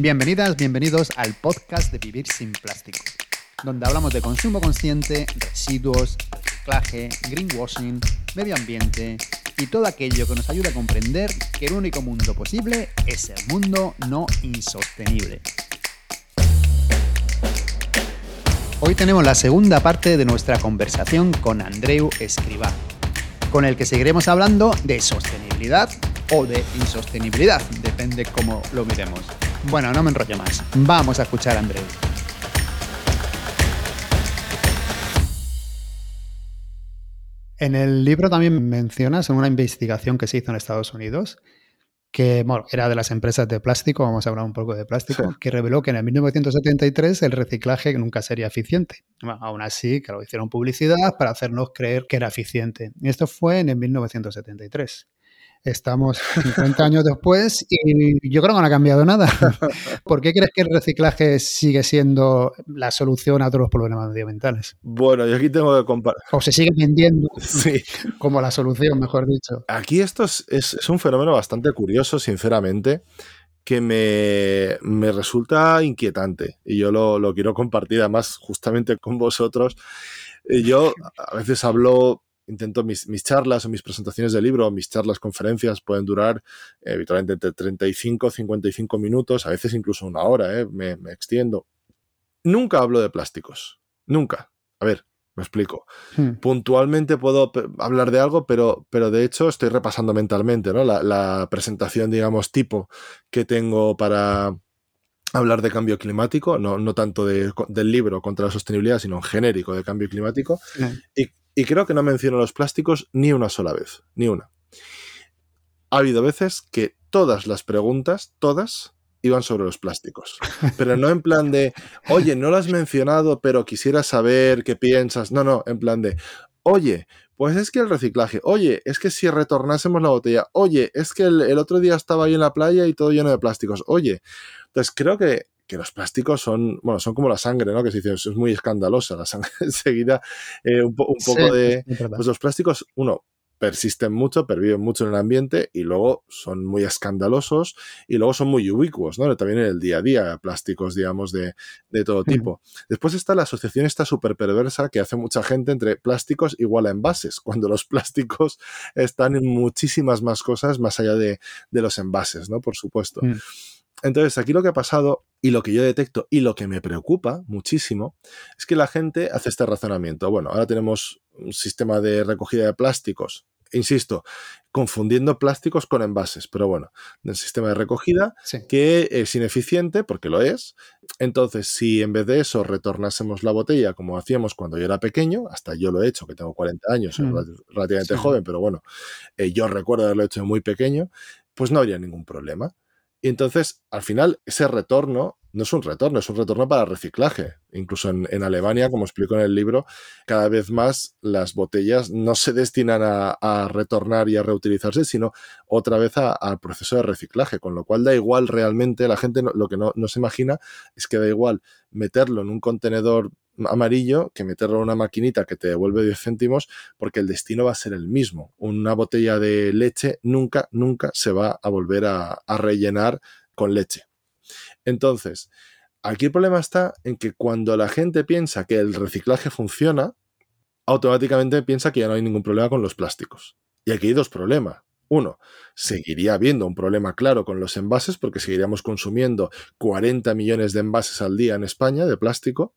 Bienvenidas, bienvenidos al podcast de Vivir sin Plástico, donde hablamos de consumo consciente, residuos, reciclaje, greenwashing, medio ambiente y todo aquello que nos ayuda a comprender que el único mundo posible es el mundo no insostenible. Hoy tenemos la segunda parte de nuestra conversación con Andreu Escribá, con el que seguiremos hablando de sostenibilidad o de insostenibilidad, depende cómo lo miremos. Bueno, no me enrollo más. Vamos a escuchar a Andreu. En el libro también mencionas una investigación que se hizo en Estados Unidos, que bueno, era de las empresas de plástico, vamos a hablar un poco de plástico, que reveló que en el 1973 el reciclaje nunca sería eficiente. Bueno, aún así, que lo hicieron publicidad para hacernos creer que era eficiente. Y esto fue en el 1973. Estamos 50 años después y yo creo que no ha cambiado nada. ¿Por qué crees que el reciclaje sigue siendo la solución a todos los problemas medioambientales? Bueno, yo aquí tengo que comparar. O se sigue vendiendo como la solución, mejor dicho. Aquí esto es, un fenómeno bastante curioso, sinceramente, que me, resulta inquietante y yo lo, lo quiero compartir además justamente con vosotros. Yo a veces hablo intento mis, charlas o mis presentaciones de libro, mis charlas, conferencias pueden durar eh, habitualmente entre 35 55 minutos, a veces incluso una hora, eh, me, extiendo. Nunca hablo de plásticos, nunca. A ver, me explico. Hmm. Puntualmente puedo hablar de algo, pero, pero de hecho estoy repasando mentalmente ¿no? la, presentación, digamos, tipo que tengo para hablar de cambio climático, no, no tanto del libro contra la sostenibilidad, sino en genérico de cambio climático. Y y creo que no menciono los plásticos ni una sola vez, ni una. Ha habido veces que todas las preguntas, todas, iban sobre los plásticos. Pero no en plan de, oye, no lo has mencionado, pero quisiera saber qué piensas. No, no, en plan de, oye, pues es que el reciclaje, oye, es que si retornásemos la botella, oye, es que el, el otro día estaba ahí en la playa y todo lleno de plásticos, oye. Entonces creo que que los plásticos son, bueno, son como la sangre, ¿no? Que se dice, es muy escandalosa la sangre enseguida, eh, un, poco de... Pues los plásticos, uno, persisten mucho, perviven mucho en el ambiente y luego son muy escandalosos y luego son muy ubicuos, ¿no? También en el día a día, plásticos, digamos, de, de todo tipo. Después está la asociación esta súper perversa que hace mucha gente entre plásticos igual a envases, cuando los plásticos están en muchísimas más cosas más allá de, de los envases, ¿no? Por supuesto. Mm. Entonces, aquí lo que ha pasado y lo que yo detecto y lo que me preocupa muchísimo es que la gente hace este razonamiento. Bueno, ahora tenemos un sistema de recogida de plásticos, insisto, confundiendo plásticos con envases, pero bueno, el sistema de recogida que es ineficiente, porque lo es. Entonces, si en vez de eso retornásemos la botella como hacíamos cuando yo era pequeño, hasta yo lo he hecho, que tengo 40 años, soy mm. relativamente joven, pero bueno, eh, yo recuerdo haberlo hecho muy pequeño, pues no habría ningún problema. Y entonces, al final, ese retorno no es un retorno, es un retorno para reciclaje. Incluso en, Alemania, como explico en el libro, cada vez más las botellas no se destinan a, retornar y a reutilizarse, sino otra vez al proceso de reciclaje, con lo cual da igual realmente, la gente lo que no, no se imagina es que da igual meterlo en un contenedor amarillo que meterlo en una maquinita que te devuelve 10 céntimos porque el destino va a ser el mismo. Una botella de leche nunca, nunca se va a volver a, rellenar con leche. Entonces, aquí el problema está en que cuando la gente piensa que el reciclaje funciona, automáticamente piensa que ya no hay ningún problema con los plásticos. Y aquí hay dos problemas. Uno, seguiría habiendo un problema claro con los envases porque seguiríamos consumiendo 40 millones de envases al día en España de plástico.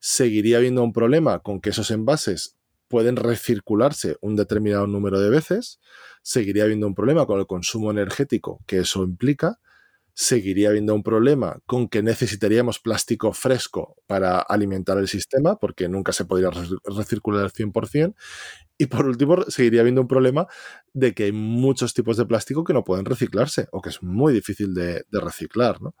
Seguiría habiendo un problema con que esos envases pueden recircularse un determinado número de veces. Seguiría habiendo un problema con el consumo energético que eso implica seguiría habiendo un problema con que necesitaríamos plástico fresco para alimentar el sistema, porque nunca se podría recircular al 100%. Y por último, seguiría habiendo un problema de que hay muchos tipos de plástico que no pueden reciclarse o que es muy difícil de, de reciclar. ¿no?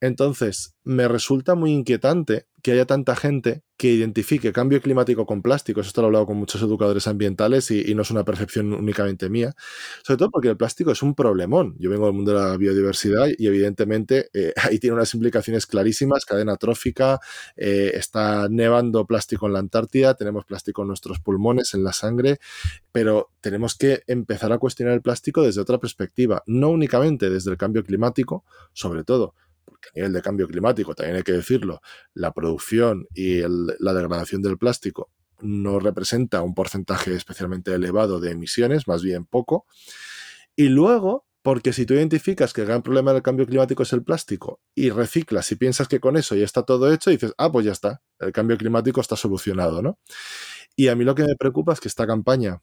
Entonces, me resulta muy inquietante que haya tanta gente que identifique cambio climático con plásticos. Esto lo he hablado con muchos educadores ambientales y, no es una percepción únicamente mía. Sobre todo porque el plástico es un problemón. Yo vengo del mundo de la biodiversidad y evidentemente eh, ahí tiene unas implicaciones clarísimas. Cadena trófica, eh, está nevando plástico en la Antártida, tenemos plástico en nuestros pulmones, en la sangre, pero tenemos que empezar a cuestionar el plástico desde otra perspectiva, no únicamente desde el cambio climático, sobre todo a nivel de cambio climático, también hay que decirlo, la producción y la degradación del plástico no representa un porcentaje especialmente elevado de emisiones, más bien poco. Y luego, porque si tú identificas que el gran problema del cambio climático es el plástico y reciclas y piensas que con eso ya está todo hecho, dices, ah, pues ya está, el cambio climático está solucionado, ¿no? Y a mí lo que me preocupa es que esta campaña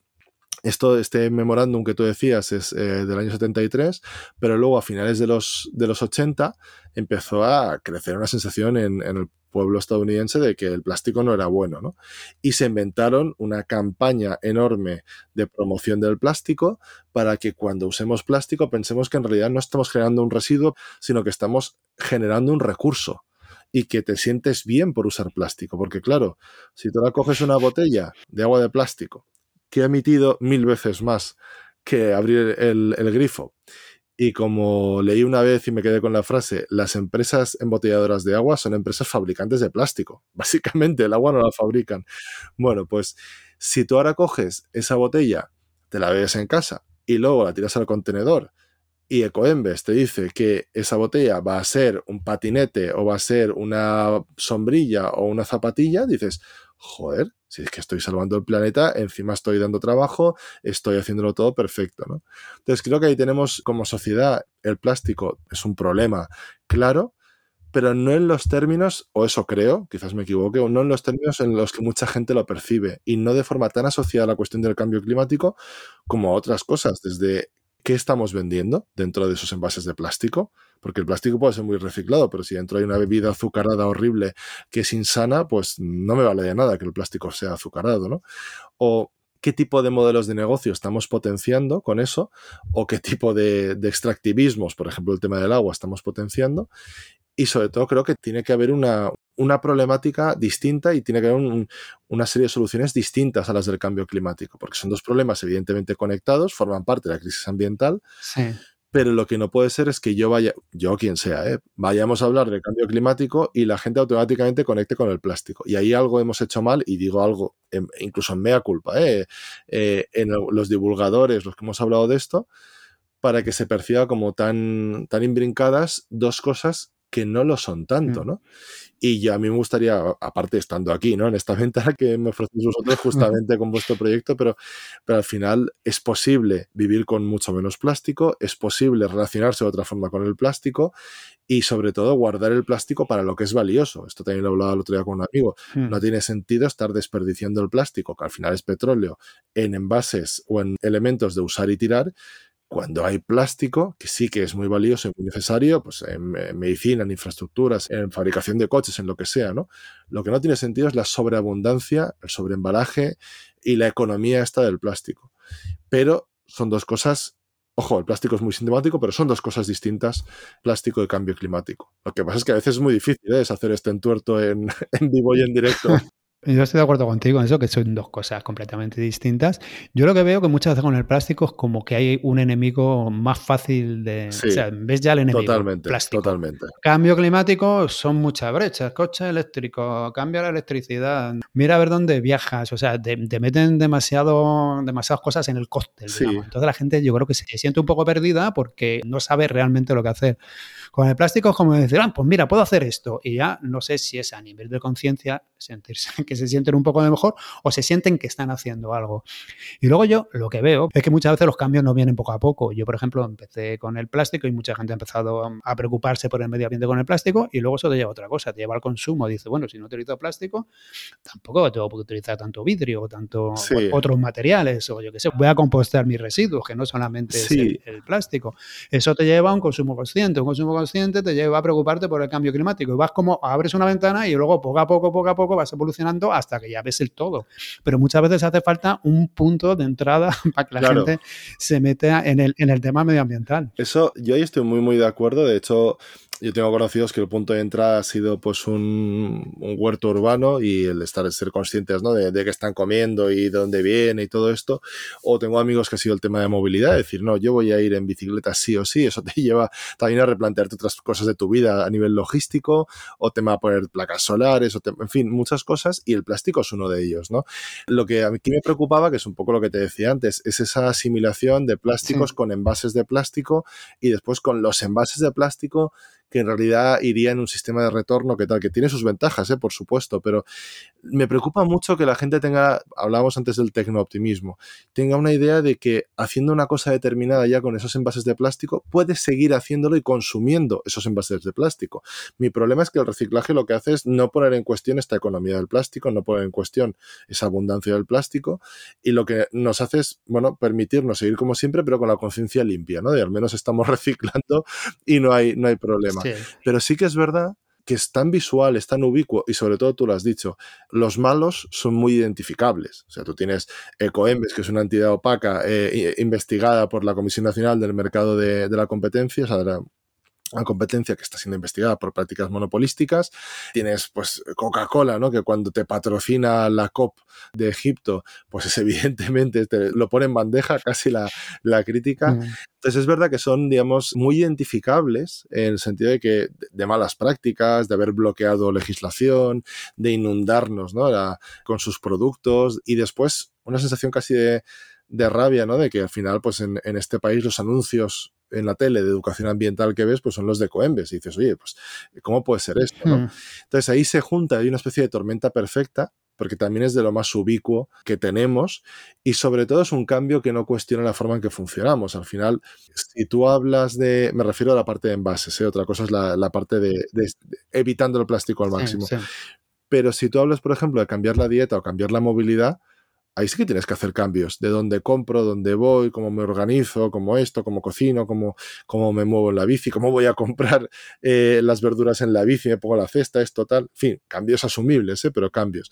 esto, este memorándum que tú decías es eh, del año 73, pero luego a finales de los, de los 80 empezó a crecer una sensación en, el pueblo estadounidense de que el plástico no era bueno, ¿no? Y se inventaron una campaña enorme de promoción del plástico para que cuando usemos plástico pensemos que en realidad no estamos generando un residuo, sino que estamos generando un recurso y que te sientes bien por usar plástico. Porque claro, si tú ahora coges una botella de agua de plástico que ha emitido mil veces más que abrir el, grifo. Y como leí una vez y me quedé con la frase, las empresas embotelladoras de agua son empresas fabricantes de plástico. Básicamente, el agua no la fabrican. Bueno, pues si tú ahora coges esa botella, te la bebes en casa y luego la tiras al contenedor y Ecoembes te dice que esa botella va a ser un patinete o va a ser una sombrilla o una zapatilla, dices, joder, si es que estoy salvando el planeta, encima estoy dando trabajo, estoy haciéndolo todo perfecto, ¿no? Entonces creo que ahí tenemos como sociedad el plástico es un problema claro, pero no en los términos, o eso creo, quizás me equivoque, o no en los términos en los que mucha gente lo percibe, y no de forma tan asociada a la cuestión del cambio climático como a otras cosas, desde qué estamos vendiendo dentro de esos envases de plástico, porque el plástico puede ser muy reciclado, pero si dentro hay una bebida azucarada horrible que es insana, pues no me vale de nada que el plástico sea azucarado, ¿no? O qué tipo de modelos de negocio estamos potenciando con eso, o qué tipo de, extractivismos, por ejemplo, el tema del agua, estamos potenciando, y sobre todo creo que tiene que haber una, una problemática distinta y tiene que haber una serie de soluciones distintas a las del cambio climático, porque son dos problemas evidentemente conectados, forman parte de la crisis ambiental, pero lo que no puede ser es que yo vaya, yo quien sea, ¿eh? vayamos a hablar del cambio climático y la gente automáticamente conecte con el plástico. Y ahí algo hemos hecho mal, y digo algo, incluso en mea culpa, ¿eh? Eh, en los divulgadores, los que hemos hablado de esto, para que se perciba como tan, tan imbrincadas dos cosas que no lo son tanto, mm. ¿no? Y yo a mí me gustaría, aparte estando aquí, ¿no? En esta ventana que me ofrecéis vosotros justamente con vuestro proyecto, pero, pero al final es posible vivir con mucho menos plástico, es posible relacionarse de otra forma con el plástico y sobre todo guardar el plástico para lo que es valioso. Esto también lo hablaba el otro día con un amigo. Mm. No tiene sentido estar desperdiciando el plástico, que al final es petróleo, en envases o en elementos de usar y tirar, cuando hay plástico, que sí que es muy valioso y muy necesario, pues en, medicina, en infraestructuras, en fabricación de coches, en lo que sea, ¿no? Lo que no tiene sentido es la sobreabundancia, el sobreembalaje y la economía esta del plástico. Pero son dos cosas Ojo, el plástico es muy sintomático, pero son dos cosas distintas, plástico y cambio climático. Lo que pasa es que a veces es muy difícil ¿eh? hacer este entuerto en, en vivo y en directo. Yo estoy de acuerdo contigo en eso, que son dos cosas completamente distintas. Yo lo que veo que muchas veces con el plástico es como que hay un enemigo más fácil de... o sea, ves ya el enemigo. Totalmente, plástico. totalmente. Cambio climático son muchas brechas. Coche eléctrico, cambia la electricidad. Mira a ver dónde viajas. O sea, te, meten demasiado, demasiadas cosas en el coste. Entonces la gente yo creo que se siente un poco perdida porque no sabe realmente lo que hacer. Con el plástico es como decir, ah, pues mira, puedo hacer esto. Y ya no sé si es a nivel de conciencia sentirse que se sienten un poco de mejor o se sienten que están haciendo algo. Y luego yo lo que veo es que muchas veces los cambios no vienen poco a poco. Yo, por ejemplo, empecé con el plástico y mucha gente ha empezado a preocuparse por el medio ambiente con el plástico y luego eso te lleva a otra cosa, te lleva al consumo. Dice, bueno, si no utilizo plástico, tampoco tengo que utilizar tanto vidrio o tanto otros materiales o yo qué sé, voy a compostar mis residuos, que no solamente es el, el, plástico. Eso te lleva a un consumo consciente. Un consumo consciente te lleva a preocuparte por el cambio climático. Y vas como, abres una ventana y luego poco a poco, poco a poco vas evolucionando hasta que ya ves el todo. Pero muchas veces hace falta un punto de entrada para que la gente se meta en el, en el tema medioambiental. Eso, yo ahí estoy muy, muy de acuerdo. De hecho, yo tengo conocidos que el punto de entrada ha sido pues un, huerto urbano y el estar ser conscientes ¿no? de, de qué están comiendo y de dónde viene y todo esto. O tengo amigos que ha sido el tema de movilidad, decir, no, yo voy a ir en bicicleta sí o sí, eso te lleva también a replantearte otras cosas de tu vida a nivel logístico, o tema a poner placas solares, o en fin, muchas cosas, y el plástico es uno de ellos, ¿no? Lo que a mí me preocupaba, que es un poco lo que te decía antes, es esa asimilación de plásticos con envases de plástico y después con los envases de plástico que en realidad iría en un sistema de retorno que tal, que tiene sus ventajas, ¿eh? por supuesto, pero me preocupa mucho que la gente tenga, hablábamos antes del tecnooptimismo, tenga una idea de que haciendo una cosa determinada ya con esos envases de plástico, puedes seguir haciéndolo y consumiendo esos envases de plástico. Mi problema es que el reciclaje lo que hace es no poner en cuestión esta economía del plástico, no poner en cuestión esa abundancia del plástico y lo que nos hace es, bueno, permitirnos seguir como siempre, pero con la conciencia limpia, ¿no? De al menos estamos reciclando y no hay, no hay problema. Pero sí que es verdad que es tan visual, es tan ubicuo y sobre todo tú lo has dicho, los malos son muy identificables. O sea, tú tienes Ecoembes, que es una entidad opaca eh, investigada por la Comisión Nacional del Mercado de, de la Competencia, o sea, de la una competencia que está siendo investigada por prácticas monopolísticas. Tienes, pues, Coca-Cola, ¿no? Que cuando te patrocina la COP de Egipto, pues es evidentemente, te lo pone en bandeja casi la, la crítica. Mm. Entonces es verdad que son, digamos, muy identificables en el sentido de que de malas prácticas, de haber bloqueado legislación, de inundarnos, ¿no? con sus productos y después una sensación casi de, de rabia, ¿no? De que al final, pues en, en este país los anuncios en la tele de educación ambiental que ves, pues son los de Coembes. Y dices, oye, pues, ¿cómo puede ser esto? Hmm. Entonces ahí se junta, hay una especie de tormenta perfecta, porque también es de lo más ubicuo que tenemos y sobre todo es un cambio que no cuestiona la forma en que funcionamos. Al final, si tú hablas de, me refiero a la parte de envases, ¿eh? otra cosa es la, parte de, evitando el plástico al máximo. Pero si tú hablas, por ejemplo, de cambiar la dieta o cambiar la movilidad, ahí sí que tienes que hacer cambios de dónde compro, dónde voy, cómo me organizo, cómo esto, cómo cocino, cómo, cómo me muevo en la bici, cómo voy a comprar eh, las verduras en la bici, me pongo la cesta, esto tal. En fin, cambios asumibles, ¿eh? pero cambios.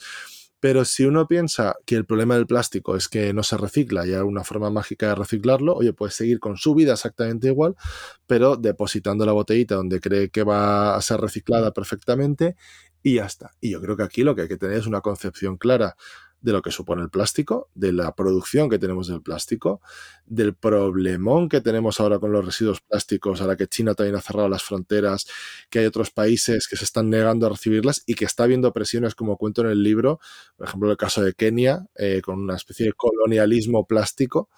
Pero si uno piensa que el problema del plástico es que no se recicla y hay una forma mágica de reciclarlo, oye, puede seguir con su vida exactamente igual, pero depositando la botellita donde cree que va a ser reciclada perfectamente y ya está. Y yo creo que aquí lo que hay que tener es una concepción clara de lo que supone el plástico, de la producción que tenemos del plástico, del problemón que tenemos ahora con los residuos plásticos, ahora que China también ha cerrado las fronteras, que hay otros países que se están negando a recibirlas y que está habiendo presiones, como cuento en el libro, por ejemplo, el caso de Kenia, eh, con una especie de colonialismo plástico,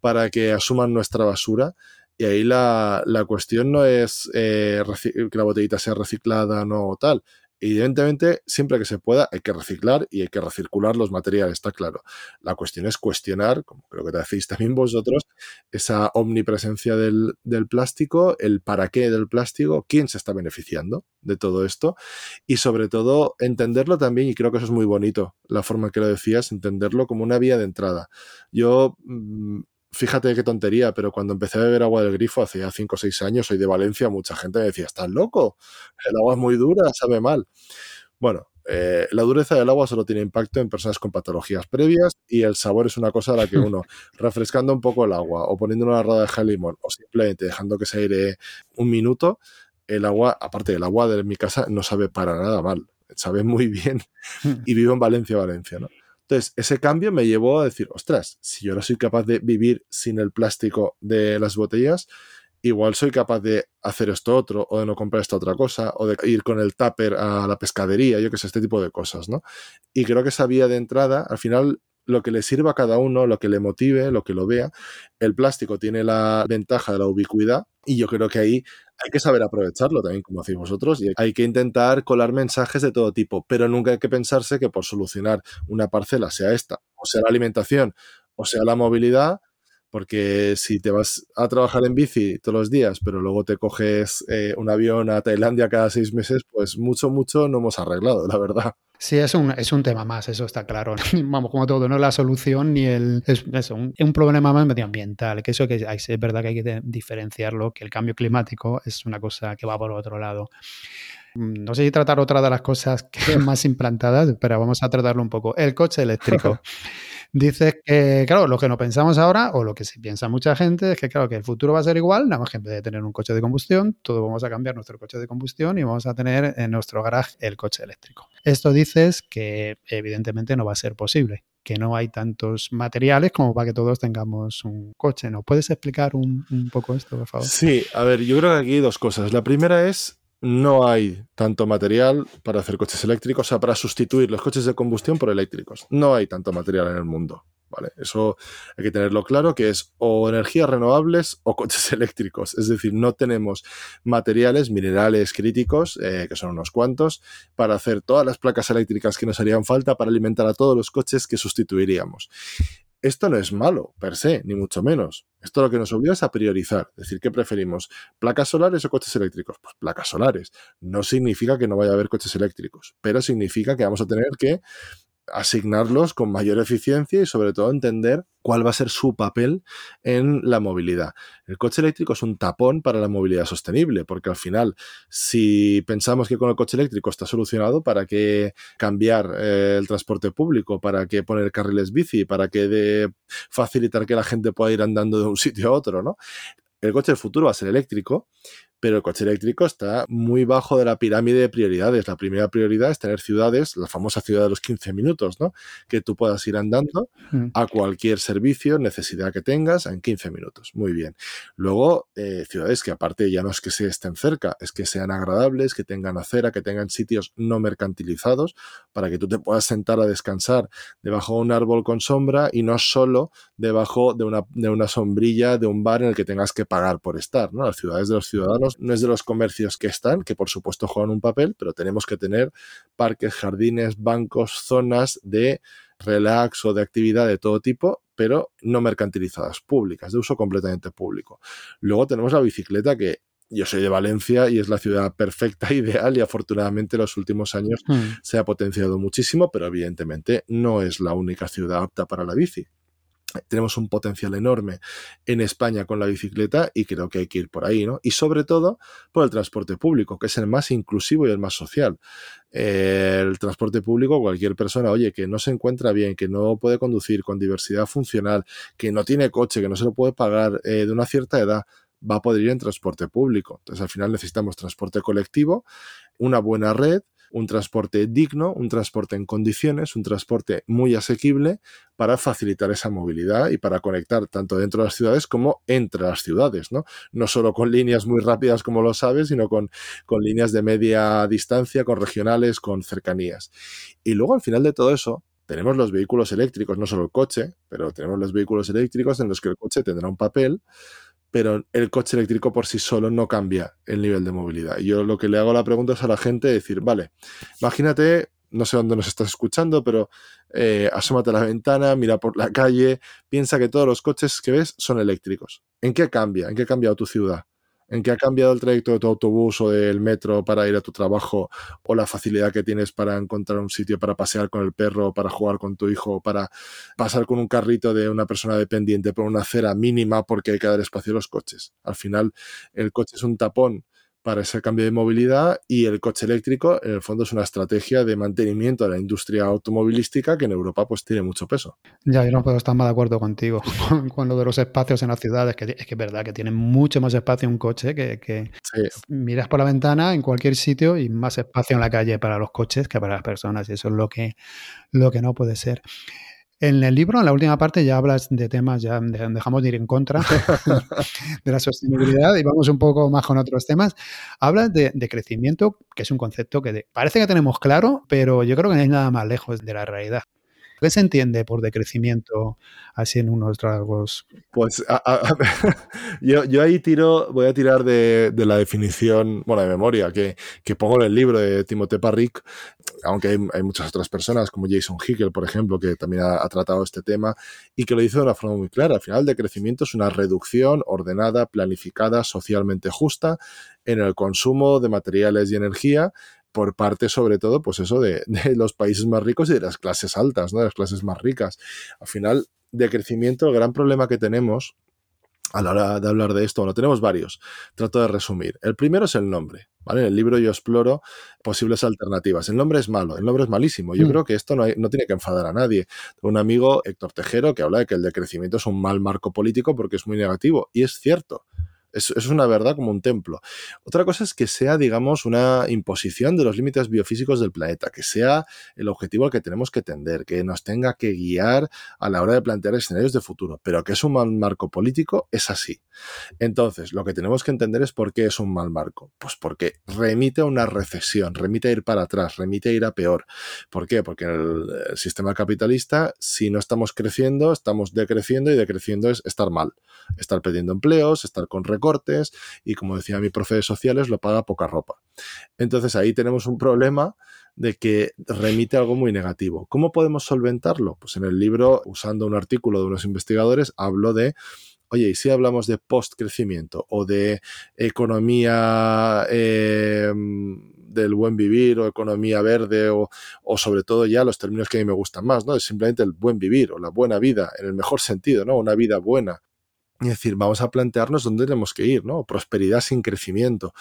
para que asuman nuestra basura. Y ahí la, cuestión no es eh, que la botellita sea reciclada no o tal, Evidentemente, siempre que se pueda, hay que reciclar y hay que recircular los materiales, está claro. La cuestión es cuestionar, como creo que te decís también vosotros, esa omnipresencia del, plástico, el para qué del plástico, quién se está beneficiando de todo esto y sobre todo entenderlo también, y creo que eso es muy bonito, la forma en que lo decías, entenderlo como una vía de entrada. Yo mm, fíjate qué tontería, pero cuando empecé a beber agua del grifo hace ya 5 o 6 años, soy de Valencia, mucha gente me decía, estás loco, el agua es muy dura, sabe mal. Bueno, eh, la dureza del agua solo tiene impacto en personas con patologías previas y el sabor es una cosa a la que uno, refrescando un poco el agua o poniendo una rodaja de limón o simplemente dejando que se aire un minuto, el agua, aparte del agua de mi casa, no sabe para nada mal, sabe muy bien y vivo en Valencia, Valencia, ¿no? Entonces, ese cambio me llevó a decir, ostras, si yo no soy capaz de vivir sin el plástico de las botellas, igual soy capaz de hacer esto otro, o de no comprar esta otra cosa, o de ir con el tupper a la pescadería, yo que sé, este tipo de cosas, ¿no? Y creo que esa vía de entrada, al final, lo que le sirva a cada uno, lo que le motive, lo que lo vea. El plástico tiene la ventaja de la ubicuidad y yo creo que ahí hay que saber aprovecharlo también, como hacéis vosotros, y hay que intentar colar mensajes de todo tipo, pero nunca hay que pensarse que por solucionar una parcela, sea esta, o sea la alimentación, o sea la movilidad, porque si te vas a trabajar en bici todos los días, pero luego te coges eh, un avión a Tailandia cada seis meses, pues mucho, mucho no hemos arreglado, la verdad. Sí, es un, es un tema más, eso está claro. Vamos, como todo, no es la solución ni el. Es un, un, problema más medioambiental, que eso que es verdad que hay que diferenciarlo, que el cambio climático es una cosa que va por otro lado. Mm, no sé si tratar otra de las cosas que más implantadas, pero vamos a tratarlo un poco. El coche eléctrico. Dices que, claro, lo que no pensamos ahora, o lo que sí piensa mucha gente, es que, claro, que el futuro va a ser igual, nada más que en vez de tener un coche de combustión, todos vamos a cambiar nuestro coche de combustión y vamos a tener en nuestro garage el coche eléctrico. Esto dices que evidentemente no va a ser posible, que no hay tantos materiales como para que todos tengamos un coche. ¿No puedes explicar un, un poco esto, por favor? Sí, a ver, yo creo que aquí hay dos cosas. La primera es no hay tanto material para hacer coches eléctricos, o sea, para sustituir los coches de combustión por eléctricos. No hay tanto material en el mundo. ¿vale? Eso hay que tenerlo claro, que es o energías renovables o coches eléctricos. Es decir, no tenemos materiales, minerales críticos, eh, que son unos cuantos, para hacer todas las placas eléctricas que nos harían falta para alimentar a todos los coches que sustituiríamos. Esto no es malo, per se, ni mucho menos. Esto lo que nos obliga es a priorizar. Decir, ¿qué preferimos? ¿Placas solares o coches eléctricos? Pues placas solares. No significa que no vaya a haber coches eléctricos, pero significa que vamos a tener que asignarlos con mayor eficiencia y sobre todo entender cuál va a ser su papel en la movilidad. El coche eléctrico es un tapón para la movilidad sostenible, porque al final, si pensamos que con el coche eléctrico está solucionado, ¿para qué cambiar eh, el transporte público? ¿Para qué poner carriles bici? ¿Para qué facilitar que la gente pueda ir andando de un sitio a otro? ¿no? El coche del futuro va a ser eléctrico, pero el coche eléctrico está muy bajo de la pirámide de prioridades. La primera prioridad es tener ciudades, la famosa ciudad de los 15 minutos, ¿no? Que tú puedas ir andando mm. a cualquier servicio, necesidad que tengas, en 15 minutos. Muy bien. Luego, eh, ciudades que aparte ya no es que se estén cerca, es que sean agradables, que tengan acera, que tengan sitios no mercantilizados, para que tú te puedas sentar a descansar debajo de un árbol con sombra y no solo debajo de una, de una sombrilla de un bar en el que tengas que pagar por estar, ¿no? Las ciudades de los ciudadanos no es de los comercios que están, que por supuesto juegan un papel, pero tenemos que tener parques, jardines, bancos, zonas de relax o de actividad de todo tipo, pero no mercantilizadas, públicas, de uso completamente público. Luego tenemos la bicicleta que yo soy de Valencia y es la ciudad perfecta, ideal y afortunadamente en los últimos años hmm. se ha potenciado muchísimo, pero evidentemente no es la única ciudad apta para la bici tenemos un potencial enorme en España con la bicicleta y creo que hay que ir por ahí, ¿no? Y sobre todo por el transporte público, que es el más inclusivo y el más social. el transporte público, cualquier persona, oye, que no se encuentra bien, que no puede conducir con diversidad funcional, que no tiene coche, que no se lo puede pagar eh, de una cierta edad, va a poder ir en transporte público. Entonces, al final necesitamos transporte colectivo, una buena red un transporte digno, un transporte en condiciones, un transporte muy asequible para facilitar esa movilidad y para conectar tanto dentro de las ciudades como entre las ciudades, ¿no? No solo con líneas muy rápidas como lo sabes, sino con, con líneas de media distancia, con regionales, con cercanías. Y luego al final de todo eso, tenemos los vehículos eléctricos, no solo el coche, pero tenemos los vehículos eléctricos en los que el coche tendrá un papel, pero el coche eléctrico por sí solo no cambia el nivel de movilidad. Y yo lo que le hago la pregunta es a la gente decir, vale, imagínate, no sé dónde nos estás escuchando, pero eh, asómate a la ventana, mira por la calle, piensa que todos los coches que ves son eléctricos. ¿En qué cambia? ¿En qué ha cambiado tu ciudad? En qué ha cambiado el trayecto de tu autobús o del metro para ir a tu trabajo o la facilidad que tienes para encontrar un sitio para pasear con el perro, para jugar con tu hijo, para pasar con un carrito de una persona dependiente por una acera mínima porque hay que dar espacio a los coches. Al final, el coche es un tapón para ese cambio de movilidad y el coche eléctrico en el fondo es una estrategia de mantenimiento de la industria automovilística que en Europa pues tiene mucho peso. Ya, yo no puedo estar más de acuerdo contigo con, lo de los espacios en las ciudades, que es que es verdad que tiene mucho más espacio un coche que, miras por la ventana en cualquier sitio y más espacio en la calle para los coches que para las personas y eso es lo que, lo que no puede ser. En el libro, en la última parte, ya hablas de temas, ya dejamos de ir en contra de la sostenibilidad y vamos un poco más con otros temas. Hablas de, crecimiento, que es un concepto que parece que tenemos claro, pero yo creo que no es nada más lejos de la realidad. ¿Qué se entiende por decrecimiento así en unos rasgos? Pues yo, ahí tiro, voy a tirar de, la definición, bueno, de memoria, que, pongo en el libro de Timothée Parric, aunque hay, muchas otras personas, como Jason Hickel, por ejemplo, que también ha, tratado este tema y que lo dice de una forma muy clara. Al final, de crecimiento es una reducción ordenada, planificada, socialmente justa en el consumo de materiales y energía por parte sobre todo, pues eso, de, los países más ricos y de las clases altas, ¿no? De las clases más ricas. Al final, de crecimiento, el gran problema que tenemos a la hora de hablar de esto, bueno, tenemos varios. Trato de resumir. El primero es el nombre. ¿vale? En el libro yo exploro posibles alternativas. El nombre es malo, el nombre es malísimo. Yo mm. creo que esto no, no, tiene que enfadar a nadie. Un amigo, Héctor Tejero, que habla de que el decrecimiento es un mal marco político porque es muy negativo. Y es cierto. Es, es, una verdad como un templo. Otra cosa es que sea, digamos, una imposición de los límites biofísicos del planeta, que sea el objetivo al que tenemos que tender, que nos tenga que guiar a la hora de plantear escenarios de futuro. Pero que es un mal marco político, es así. Entonces, lo que tenemos que entender es por qué es un mal marco. Pues porque remite a una recesión, remite a ir para atrás, remite a ir a peor. ¿Por qué? Porque en el sistema capitalista, si no estamos creciendo, estamos decreciendo y decreciendo es estar mal. Estar perdiendo empleos, estar con cortes y, como decía mi profe de sociales, lo paga poca ropa. Entonces ahí tenemos un problema de que remite algo muy negativo. ¿Cómo podemos solventarlo? Pues en el libro, usando un artículo de unos investigadores, hablo de oye, y si hablamos de post-crecimiento o de economía eh, del buen vivir o economía verde o, o, sobre todo ya los términos que a mí me gustan más, ¿no? Es simplemente el buen vivir o la buena vida, en el mejor sentido, ¿no? Una vida buena. Es decir, vamos a plantearnos dónde tenemos que ir, ¿no? Prosperidad sin crecimiento.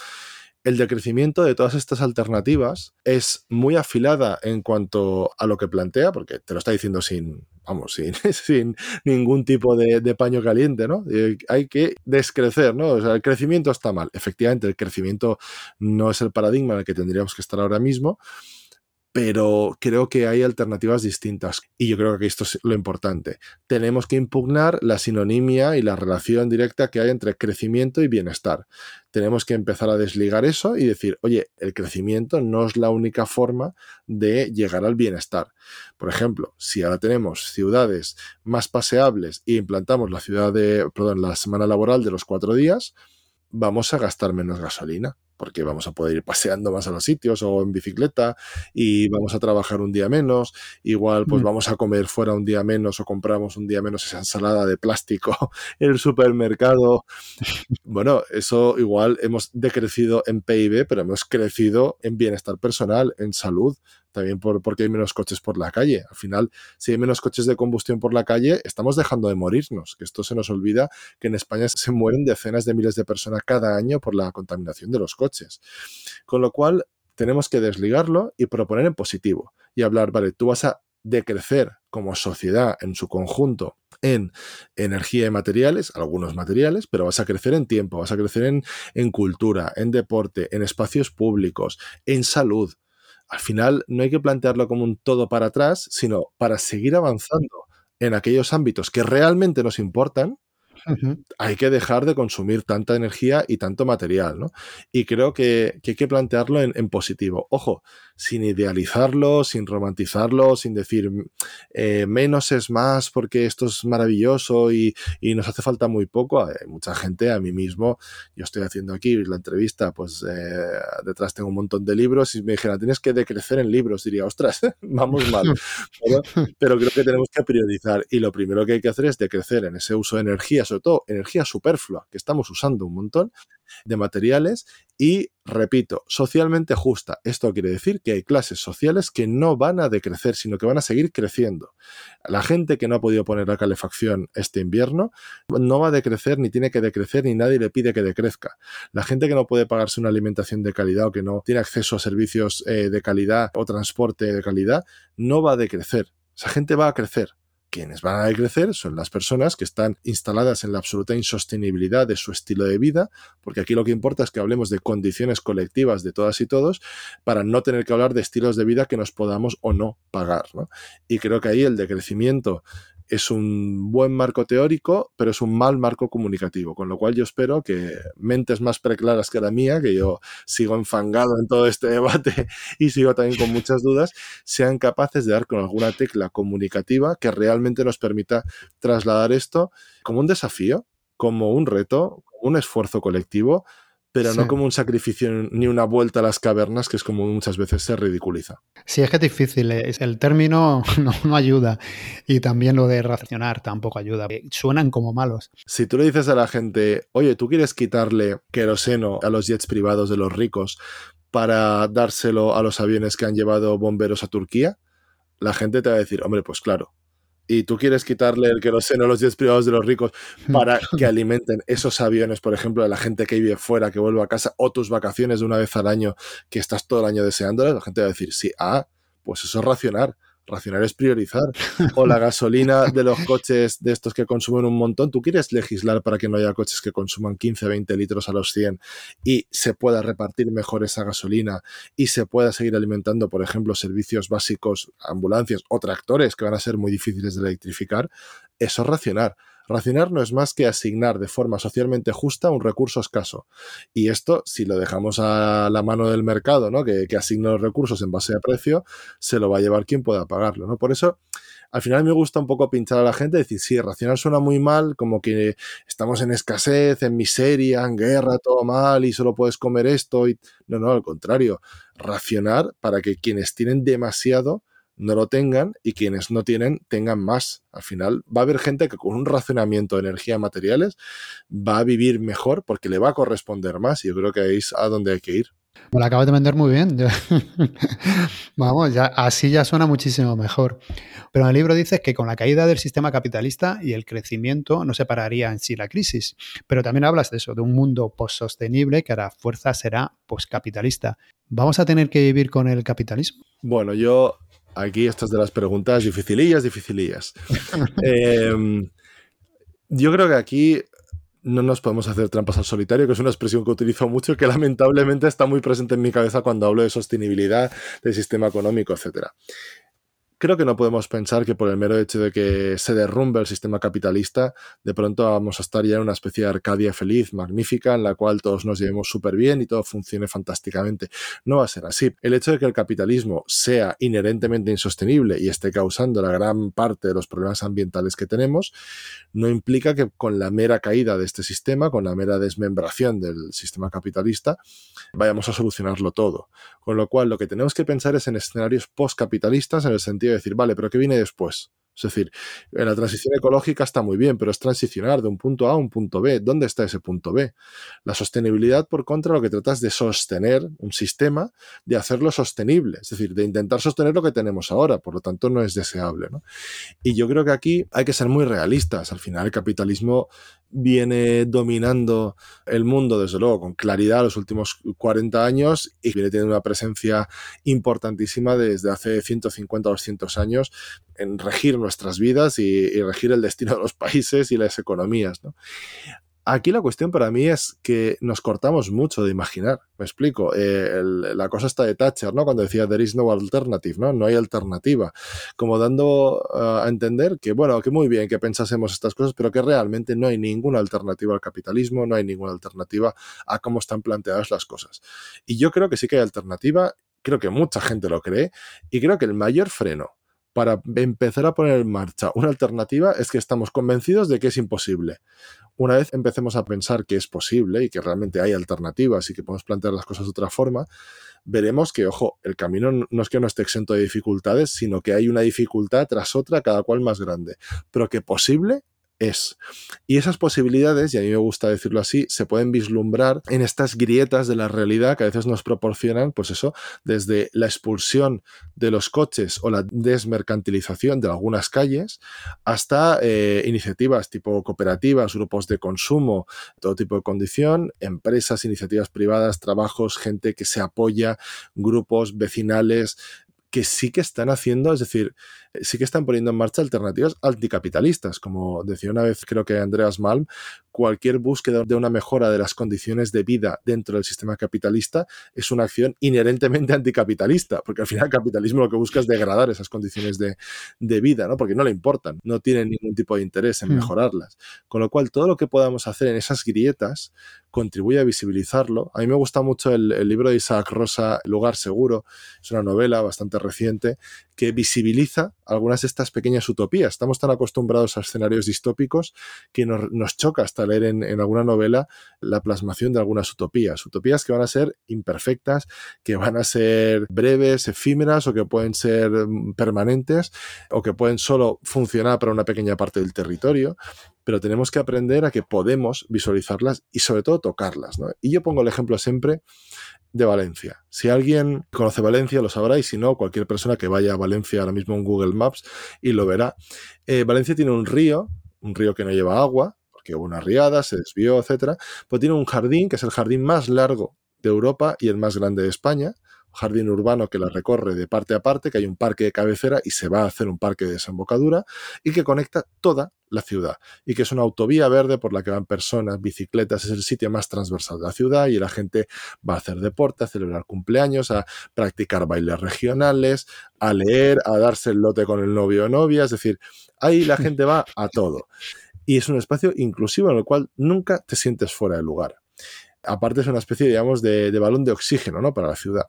El decrecimiento de todas estas alternativas es muy afilada en cuanto a lo que plantea, porque te lo está diciendo sin, vamos, sin, sin ningún tipo de, paño caliente, ¿no? Eh, hay que descrecer, ¿no? El crecimiento está mal. Efectivamente, el crecimiento no es el paradigma en el que tendríamos que estar ahora mismo, pero creo que hay alternativas distintas y yo creo que esto es lo importante. Tenemos que impugnar la sinonimia y la relación directa que hay entre crecimiento y bienestar. Tenemos que empezar a desligar eso y decir, oye, el crecimiento no es la única forma de llegar al bienestar. Por ejemplo, si ahora tenemos ciudades más paseables e implantamos la ciudad de, perdón, la semana laboral de los cuatro días, vamos a gastar menos gasolina porque vamos a poder ir paseando más a los sitios o en bicicleta y vamos a trabajar un día menos, igual pues mm. vamos a comer fuera un día menos o compramos un día menos esa ensalada de plástico en el supermercado. Bueno, eso igual hemos decrecido en PIB, pero hemos crecido en bienestar personal, en salud, también por, porque hay menos coches por la calle. Al final, si hay menos coches de combustión por la calle, estamos dejando de morirnos, que esto se nos olvida, que en España se mueren decenas de miles de personas cada año por la contaminación de los coches. Con lo cual, tenemos que desligarlo y proponer en positivo y hablar, vale, tú vas a decrecer como sociedad en su conjunto en energía y materiales, algunos materiales, pero vas a crecer en tiempo, vas a crecer en, en cultura, en deporte, en espacios públicos, en salud al final no hay que plantearlo como un todo para atrás, sino para seguir avanzando en aquellos ámbitos que realmente nos importan, hay que dejar de consumir tanta energía y tanto material, ¿no? Y creo que, hay que plantearlo en, positivo. Ojo, sin idealizarlo, sin romantizarlo, sin decir eh, menos es más porque esto es maravilloso y, nos hace falta muy poco. Hay mucha gente, a mí mismo, yo estoy haciendo aquí la entrevista, pues eh, detrás tengo un montón de libros y me dijera, tienes que decrecer en libros, diría, ostras, vamos mal. Pero, pero creo que tenemos que priorizar y lo primero que hay que hacer es decrecer en ese uso de energía, sobre todo energía superflua, que estamos usando un montón de materiales y, repito, socialmente justa. Esto quiere decir que hay clases sociales que no van a decrecer, sino que van a seguir creciendo. La gente que no ha podido poner la calefacción este invierno no va a decrecer, ni tiene que decrecer, ni nadie le pide que decrezca. La gente que no puede pagarse una alimentación de calidad o que no tiene acceso a servicios eh, de calidad o transporte de calidad, no va a decrecer. Esa gente va a crecer quienes van a decrecer son las personas que están instaladas en la absoluta insostenibilidad de su estilo de vida, porque aquí lo que importa es que hablemos de condiciones colectivas de todas y todos para no tener que hablar de estilos de vida que nos podamos o no pagar. Y creo que ahí el decrecimiento es un buen marco teórico, pero es un mal marco comunicativo, con lo cual yo espero que mentes más preclaras que la mía, que yo sigo enfangado en todo este debate y sigo también con muchas dudas, sean capaces de dar con alguna tecla comunicativa que realmente nos permita trasladar esto como un desafío, como un reto, como un esfuerzo colectivo pero no como un sacrificio ni una vuelta a las cavernas, que es como muchas veces se ridiculiza. Sí, es que es difícil. Eh, el término no, ayuda. Y también lo de racionar tampoco ayuda. Suenan como malos. Si tú le dices a la gente, oye, tú quieres quitarle queroseno a los jets privados de los ricos para dárselo a los aviones que han llevado bomberos a Turquía, la gente te va a decir, hombre, pues claro, y tú quieres quitarle el queroseno a los jets privados de los ricos para que alimenten esos aviones, por ejemplo, de la gente que vive fuera, que vuelve a casa, o tus vacaciones de una vez al año que estás todo el año deseándolas, la gente va a decir, sí, ah, pues eso es racionar. Racionar es priorizar. O la gasolina de los coches de estos que consumen un montón. Tú quieres legislar para que no haya coches que consuman 15, 20 litros a los 100 y se pueda repartir mejor esa gasolina y se pueda seguir alimentando, por ejemplo, servicios básicos, ambulancias o tractores que van a ser muy difíciles de electrificar. Eso es racionar. Racionar no es más que asignar de forma socialmente justa un recurso escaso. Y esto, si lo dejamos a la mano del mercado, ¿no? que, que asigna los recursos en base a precio, se lo va a llevar quien pueda pagarlo. ¿no? Por eso, al final me gusta un poco pinchar a la gente, decir, sí, racionar suena muy mal, como que estamos en escasez, en miseria, en guerra, todo mal y solo puedes comer esto. Y... No, no, al contrario, racionar para que quienes tienen demasiado no lo tengan y quienes no tienen tengan más. Al final va a haber gente que con un racionamiento de energía materiales va a vivir mejor porque le va a corresponder más y yo creo que ahí es a donde hay que ir. Me lo acabas de vender muy bien. Vamos, ya, así ya suena muchísimo mejor. Pero en el libro dices que con la caída del sistema capitalista y el crecimiento no se pararía en sí la crisis. Pero también hablas de eso, de un mundo post-sostenible que a la fuerza será postcapitalista. ¿Vamos a tener que vivir con el capitalismo? Bueno, yo Aquí estas de las preguntas dificilillas, dificilillas. Em, yo creo que aquí no nos podemos hacer trampas al solitario, que es una expresión que utilizo mucho y que lamentablemente está muy presente en mi cabeza cuando hablo de sostenibilidad, del sistema económico, etc creo que no podemos pensar que por el mero hecho de que se derrumbe el sistema capitalista, de pronto vamos a estar ya en una especie de Arcadia feliz, magnífica, en la cual todos nos llevemos súper bien y todo funcione fantásticamente. No va a ser así. El hecho de que el capitalismo sea inherentemente insostenible y esté causando la gran parte de los problemas ambientales que tenemos, no implica que con la mera caída de este sistema, con la mera desmembración del sistema capitalista, vayamos a solucionarlo todo. Con lo cual, lo que tenemos que pensar es en escenarios postcapitalistas en el sentido decir, vale, pero ¿qué viene después? Es decir, la transición ecológica está muy bien, pero es transicionar de un punto A a un punto B. ¿Dónde está ese punto B? La sostenibilidad, por contra, lo que trata es de sostener un sistema, de hacerlo sostenible, es decir, de intentar sostener lo que tenemos ahora, por lo tanto no es deseable. Y yo creo que aquí hay que ser muy realistas. Al final el capitalismo viene dominando el mundo, desde luego, con claridad los últimos 40 años y viene teniendo una presencia importantísima desde hace 150 o 200 años en regir nuestras vidas y, regir el destino de los países y las economías. Aquí la cuestión para mí es que nos cortamos mucho de imaginar. Me explico. Eh, la cosa está de Thatcher, ¿no? Cuando decía there is no alternative, ¿no? No hay alternativa. Como dando eh, a entender que, bueno, que muy bien que pensásemos estas cosas, pero que realmente no hay ninguna alternativa al capitalismo, no hay ninguna alternativa a cómo están planteadas las cosas. Y yo creo que sí que hay alternativa, creo que mucha gente lo cree, y creo que el mayor freno para empezar a poner en marcha una alternativa es que estamos convencidos de que es imposible. Una vez empecemos a pensar que es posible y que realmente hay alternativas y que podemos plantear las cosas de otra forma, veremos que, ojo, el camino no es que no esté exento de dificultades, sino que hay una dificultad tras otra, cada cual más grande. Pero que posible es. Y esas posibilidades, y a mí me gusta decirlo así, se pueden vislumbrar en estas grietas de la realidad que a veces nos proporcionan, pues eso, desde la expulsión de los coches o la desmercantilización de algunas calles, hasta eh, iniciativas tipo cooperativas, grupos de consumo, todo tipo de condición, empresas, iniciativas privadas, trabajos, gente que se apoya, grupos vecinales, que sí que están haciendo, es decir, sí que están poniendo en marcha alternativas anticapitalistas. Como decía una vez, creo que Andreas Malm, cualquier búsqueda de una mejora de las condiciones de vida dentro del sistema capitalista es una acción inherentemente anticapitalista, porque al final el capitalismo lo que busca es degradar esas condiciones de, vida, ¿no? porque no le importan, no tienen ningún tipo de interés en mm. mejorarlas. Con lo cual, todo lo que podamos hacer en esas grietas contribuye a visibilizarlo. A mí me gusta mucho el, el libro de Isaac Rosa, Lugar Seguro, es una novela bastante reciente que visibiliza algunas de estas pequeñas utopías. Estamos tan acostumbrados a escenarios distópicos que nos, choca hasta leer en, alguna novela la plasmación de algunas utopías. Utopías que van a ser imperfectas, que van a ser breves, efímeras o que pueden ser mm, permanentes o que pueden solo funcionar para una pequeña parte del territorio pero tenemos que aprender a que podemos visualizarlas y sobre todo tocarlas. Y yo pongo el ejemplo siempre de Valencia. Si alguien conoce Valencia, lo sabrá, y si no, cualquier persona que vaya a Valencia ahora mismo en Google Maps y lo verá. Eh, Valencia tiene un río, un río que no lleva agua, porque hubo una riada, se desvió, etcétera, pero tiene un jardín que es el jardín más largo de Europa y el más grande de España, jardín urbano que la recorre de parte a parte, que hay un parque de cabecera y se va a hacer un parque de desembocadura y que conecta toda la ciudad y que es una autovía verde por la que van personas, bicicletas, es el sitio más transversal de la ciudad y la gente va a hacer deporte, a celebrar cumpleaños, a practicar bailes regionales, a leer, a darse el lote con el novio o novia, es decir, ahí la gente va a todo. Y es un espacio inclusivo en el cual nunca te sientes fuera de lugar aparte es una especie, digamos, de, de, balón de oxígeno, ¿no? Para la ciudad.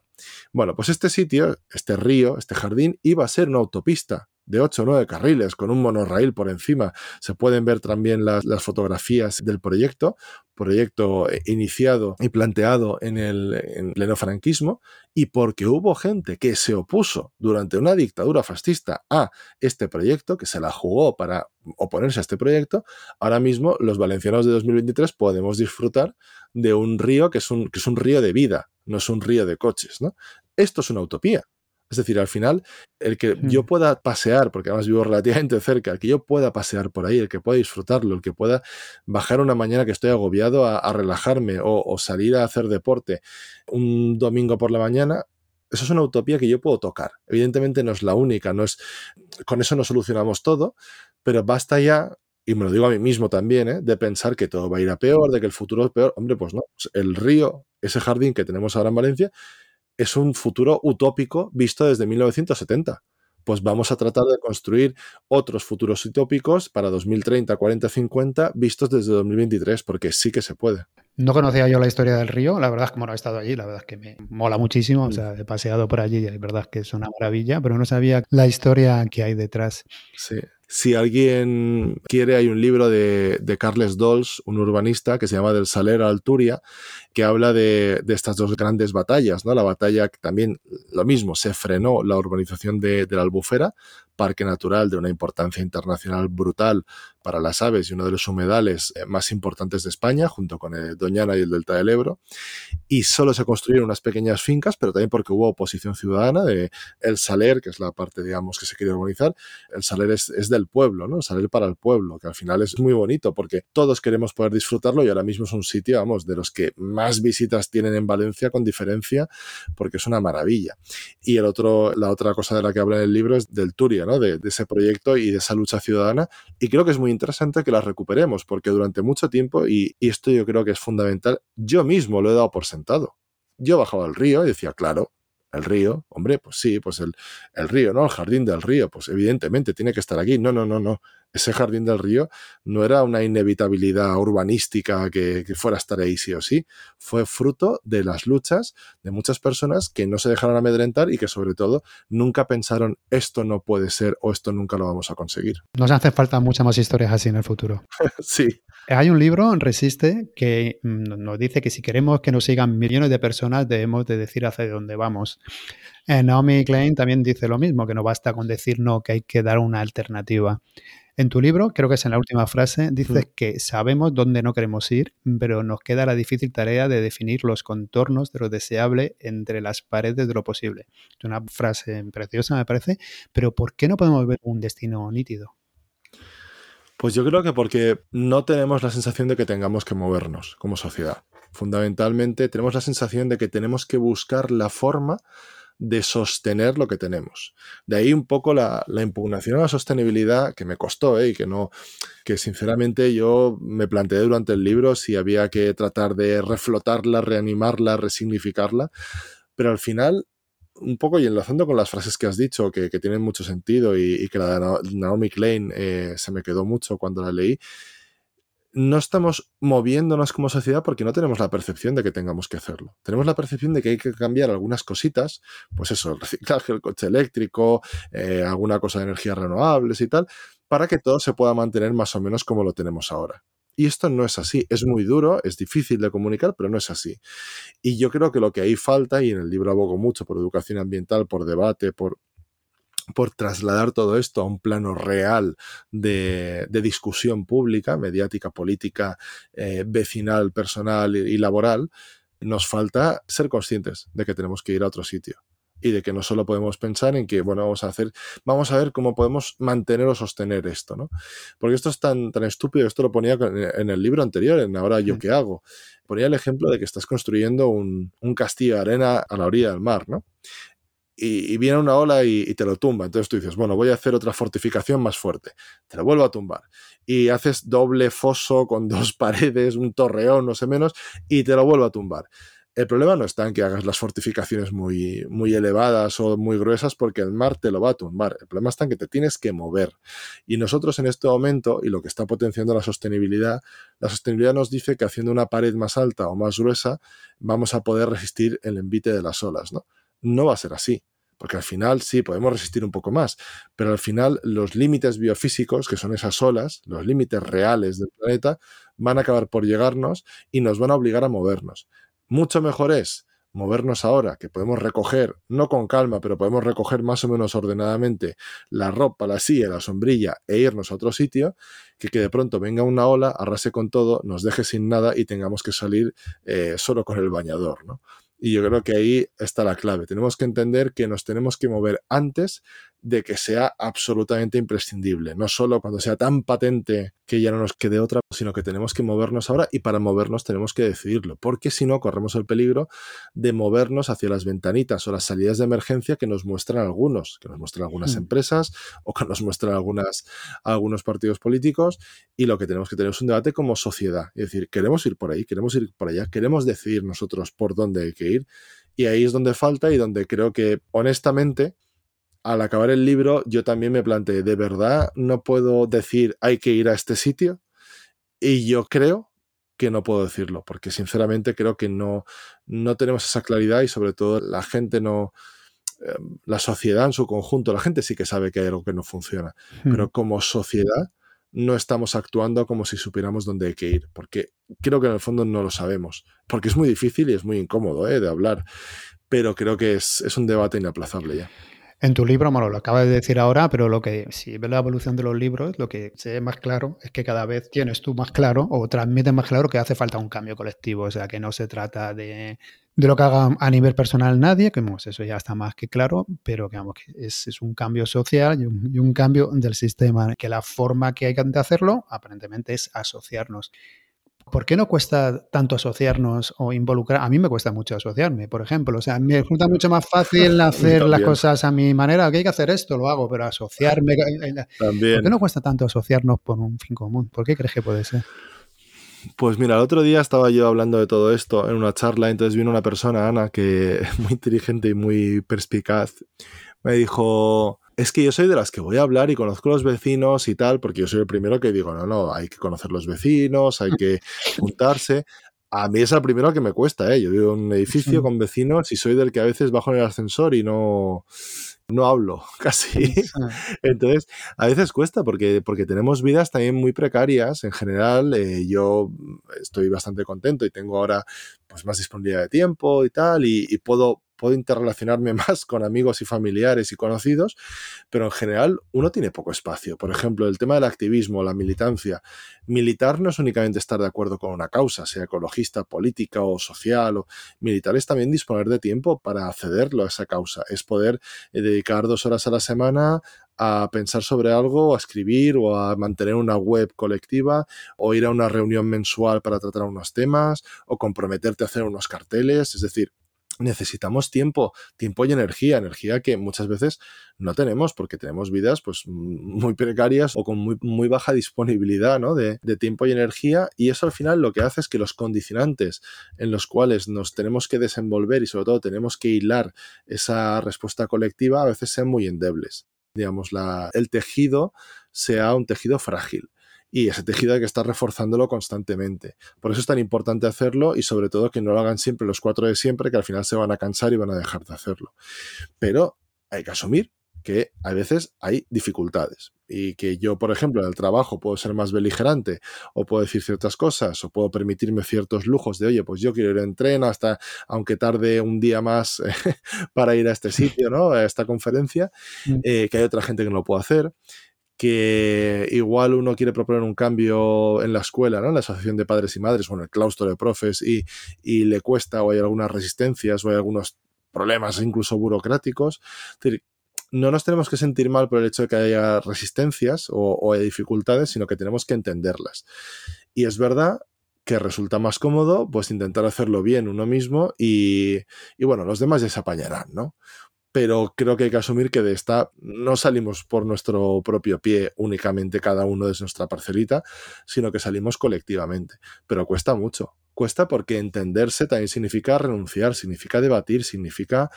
Bueno, pues este sitio, este río, este jardín, iba a ser una autopista de 8 o 9 carriles con un monorraíl por encima. Se pueden ver también las, fotografías del proyecto, proyecto eh, iniciado y planteado en el en pleno franquismo, y porque hubo gente que se opuso durante una dictadura fascista a este proyecto, que se la jugó para oponerse a este proyecto, ahora mismo los valencianos de 2023 podemos disfrutar de un río que es un, que es un río de vida, no es un río de coches. ¿no? Esto es una utopía. Es decir, al final, el que yo pueda pasear, porque además vivo relativamente cerca, el que yo pueda pasear por ahí, el que pueda disfrutarlo, el que pueda bajar una mañana que estoy agobiado a, a relajarme o, o, salir a hacer deporte un domingo por la mañana, eso es una utopía que yo puedo tocar. Evidentemente no es la única, no es, con eso no solucionamos todo, pero basta ya y me lo digo a mí mismo también, ¿eh? de pensar que todo va a ir a peor, de que el futuro es peor. Hombre, pues no. El río, ese jardín que tenemos ahora en Valencia, es un futuro utópico visto desde 1970. Pues vamos a tratar de construir otros futuros utópicos para 2030, 40, 50 vistos desde 2023, porque sí que se puede. No conocía yo la historia del río, la verdad es que como no he estado allí, la verdad es que me mola muchísimo, o mm. sea, he paseado por allí y la verdad es que es una maravilla, pero no sabía la historia que hay detrás. Sí. Si alguien quiere, hay un libro de, Carles Dols, un urbanista, que se llama Del Saler a Alturia, que habla de, estas dos grandes batallas, ¿no? La batalla que también, lo mismo, se frenó la urbanización de la Albufera, parque natural de una importancia internacional brutal para las aves y uno de los humedales eh, más importantes de España, junto con el Doñana y el Delta del Ebro. Y solo se construyeron unas pequeñas fincas, pero también porque hubo oposición ciudadana de El Saler, que es la parte, digamos, que se quería urbanizar. El Saler es, es del pueblo, ¿no? El Saler para el pueblo, que al final es muy bonito porque todos queremos poder disfrutarlo y ahora mismo es un sitio, vamos, de los que más visitas tienen en Valencia con diferencia, porque es una maravilla. Y el otro, la otra cosa de la que habla en el libro es del Turia, ¿no? De, de ese proyecto y de esa lucha ciudadana. Y creo que es muy interesante que las recuperemos, porque durante mucho tiempo, y, esto yo creo que es fundamental, yo mismo lo he dado por sentado. Yo bajaba al río y decía, claro, el río, hombre, pues sí, pues el, el, río, ¿no? El jardín del río, pues evidentemente tiene que estar aquí. No, no, no, no. Ese jardín del río no era una inevitabilidad urbanística que, que, fuera a estar ahí sí o sí. Fue fruto de las luchas de muchas personas que no se dejaron amedrentar y que sobre todo nunca pensaron esto no puede ser o esto nunca lo vamos a conseguir. Nos hace falta muchas más historias así en el futuro. sí. Hay un libro, Resiste, que mm, nos dice que si queremos que nos sigan millones de personas, debemos de decir hacia dónde vamos. Eh, Naomi Klein también dice lo mismo, que no basta con decir no, que hay que dar una alternativa. En tu libro, creo que es en la última frase, dices mm. que sabemos dónde no queremos ir, pero nos queda la difícil tarea de definir los contornos de lo deseable entre las paredes de lo posible. Es una frase preciosa, me parece, pero ¿por qué no podemos ver un destino nítido? Pues yo creo que porque no tenemos la sensación de que tengamos que movernos como sociedad. Fundamentalmente tenemos la sensación de que tenemos que buscar la forma de sostener lo que tenemos. De ahí un poco la, la impugnación a la sostenibilidad que me costó ¿eh? y que no, que sinceramente yo me planteé durante el libro si había que tratar de reflotarla, reanimarla, resignificarla, pero al final un poco y enlazando con las frases que has dicho, que, que tienen mucho sentido y, que la de Naomi Klein eh, se me quedó mucho cuando la leí, no estamos moviéndonos como sociedad porque no tenemos la percepción de que tengamos que hacerlo. Tenemos la percepción de que hay que cambiar algunas cositas, pues eso, el reciclaje, el coche eléctrico, eh, alguna cosa de energías renovables y tal, para que todo se pueda mantener más o menos como lo tenemos ahora. Y esto no es así. Es muy duro, es difícil de comunicar, pero no es así. Y yo creo que lo que ahí falta, y en el libro abogo mucho por educación ambiental, por debate, por, por trasladar todo esto a un plano real de, de discusión pública, mediática, política, eh, vecinal, personal y, y laboral, nos falta ser conscientes de que tenemos que ir a otro sitio y de que no solo podemos pensar en que, bueno, vamos a hacer, vamos a ver cómo podemos mantener o sostener esto, ¿no? Porque esto es tan, tan estúpido, esto lo ponía en el libro anterior, en Ahora yo qué hago. Ponía el ejemplo de que estás construyendo un, un castillo de arena a la orilla del mar, ¿no? Y, viene una ola y, te lo tumba. Entonces tú dices, bueno, voy a hacer otra fortificación más fuerte. Te lo vuelvo a tumbar. Y haces doble foso con dos paredes, un torreón, no sé menos, y te lo vuelvo a tumbar. El problema no está en que hagas las fortificaciones muy, muy elevadas o muy gruesas porque el mar te lo va a tumbar. El problema está en que te tienes que mover. Y nosotros en este momento, y lo que está potenciando la sostenibilidad, la sostenibilidad nos dice que haciendo una pared más alta o más gruesa vamos a poder resistir el envite de las olas, ¿no? No va a ser así. Porque al final sí, podemos resistir un poco más, pero al final los límites biofísicos, que son esas olas, los límites reales del planeta, van a acabar por llegarnos y nos van a obligar a movernos. Mucho mejor es movernos ahora, que podemos recoger, no con calma, pero podemos recoger más o menos ordenadamente la ropa, la silla, la sombrilla e irnos a otro sitio, que que de pronto venga una ola, arrase con todo, nos deje sin nada y tengamos que salir eh, solo con el bañador, ¿no? Y yo creo que ahí está la clave. Tenemos que entender que nos tenemos que mover antes de que sea absolutamente imprescindible. No solo cuando sea tan patente que ya no nos quede otra, sino que tenemos que movernos ahora y para movernos tenemos que decidirlo, porque si no corremos el peligro de movernos hacia las ventanitas o las salidas de emergencia que nos muestran algunos, que nos muestran algunas hmm. empresas o que nos muestran algunas, algunos partidos políticos y lo que tenemos que tener es un debate como sociedad. Es decir, queremos ir por ahí, queremos ir por allá, queremos decidir nosotros por dónde hay que ir y ahí es donde falta y donde creo que honestamente al acabar el libro yo también me planteé, ¿de verdad no puedo decir hay que ir a este sitio? Y yo creo que no puedo decirlo, porque sinceramente creo que no, no tenemos esa claridad y sobre todo la gente no, em, la sociedad en su conjunto, la gente sí que sabe que hay algo que no funciona, pero como sociedad no estamos actuando como si supiéramos dónde hay que ir, porque creo que en el fondo no lo sabemos, porque es muy difícil y es muy incómodo ¿eh? de hablar, pero creo que es, es un debate inaplazable ya. En tu libro, bueno, lo acabas de decir ahora, pero lo que, si ves la evolución de los libros, lo que se ve más claro es que cada vez tienes tú más claro o transmites más claro que hace falta un cambio colectivo. O sea, que no se trata de, lo que haga a nivel personal nadie, que eso ya está más que claro, pero que, es, un cambio social y un, y un cambio del sistema, que la forma que hay que hacerlo aparentemente es asociarnos. ¿Por qué no cuesta tanto asociarnos o involucrar? A mí me cuesta mucho asociarme, por ejemplo. O sea, me resulta mucho más fácil hacer las cosas a mi manera. Que hay que hacer esto, lo hago, pero asociarme. También. ¿Por qué no cuesta tanto asociarnos por un fin común? ¿Por qué crees que puede ser? Pues mira, el otro día estaba yo hablando de todo esto en una charla, entonces vino una persona, Ana, que muy inteligente y muy perspicaz, me dijo, es que yo soy de las que voy a hablar y conozco los vecinos y tal, porque yo soy el primero que digo, no, no, hay que conocer los vecinos, hay que juntarse. A mí es el primero que me cuesta, ¿eh? Yo vivo en un edificio con vecinos y soy del que a veces bajo en el ascensor y no, no hablo casi. Entonces, a veces cuesta porque, porque tenemos vidas también muy precarias. En general, eh, yo estoy bastante contento y tengo ahora pues, más disponibilidad de tiempo y tal, y, y puedo puedo interrelacionarme más con amigos y familiares y conocidos, pero en general uno tiene poco espacio. Por ejemplo, el tema del activismo, la militancia. Militar no es únicamente estar de acuerdo con una causa, sea ecologista, política o social. O... Militar es también disponer de tiempo para accederlo a esa causa. Es poder eh, dedicar dos horas a la semana a pensar sobre algo, a escribir o a mantener una web colectiva o ir a una reunión mensual para tratar unos temas o comprometerte a hacer unos carteles. Es decir, necesitamos tiempo, tiempo y energía, energía que muchas veces no tenemos porque tenemos vidas pues muy precarias o con muy, baja disponibilidad ¿no? de, de, tiempo y energía y eso al final lo que hace es que los condicionantes en los cuales nos tenemos que desenvolver y sobre todo tenemos que hilar esa respuesta colectiva a veces sean muy endebles. Digamos, la, el tejido sea un tejido frágil y ese tejido hay que estar reforzándolo constantemente. Por eso es tan importante hacerlo y sobre todo que no lo hagan siempre los cuatro de siempre, que al final se van a cansar y van a dejar de hacerlo. Pero hay que asumir que a veces hay dificultades y que yo, por ejemplo, en el trabajo puedo ser más beligerante o puedo decir ciertas cosas o puedo permitirme ciertos lujos de, oye, pues yo quiero ir en tren hasta, aunque tarde un día más para ir a este sitio, ¿no? A esta conferencia, mm. eh, que hay otra gente que no lo puede hacer que igual uno quiere proponer un cambio en la escuela, ¿no? En la asociación de padres y madres o en el claustro de profes y, y le cuesta o hay algunas resistencias o hay algunos problemas incluso burocráticos. no nos tenemos que sentir mal por el hecho de que haya resistencias o, o dificultades, sino que tenemos que entenderlas. Y es verdad que resulta más cómodo, pues intentar hacerlo bien uno mismo y, y bueno, los demás ya se apañarán, ¿no? Pero creo que hay que asumir que de esta no salimos por nuestro propio pie únicamente cada uno de nuestra parcelita, sino que salimos colectivamente. Pero cuesta mucho. Cuesta porque entenderse también significa renunciar, significa debatir, significa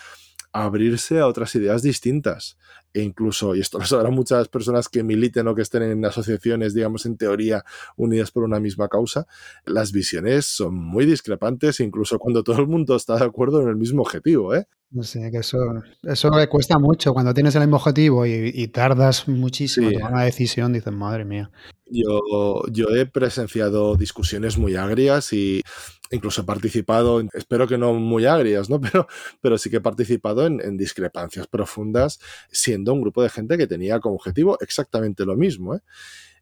abrirse a otras ideas distintas. E incluso, y esto lo sabrán muchas personas que militen o que estén en asociaciones, digamos, en teoría, unidas por una misma causa, las visiones son muy discrepantes, incluso cuando todo el mundo está de acuerdo en el mismo objetivo. ¿eh? No sé, que eso, eso cuesta mucho. Cuando tienes el mismo objetivo y, tardas muchísimo en tomar una decisión, dices, madre mía. Yo, yo he presenciado discusiones muy agrias y incluso he participado, espero que no muy agrias, ¿no? Pero, pero sí que he participado en, en, discrepancias profundas, siendo un grupo de gente que tenía como objetivo exactamente lo mismo. ¿eh?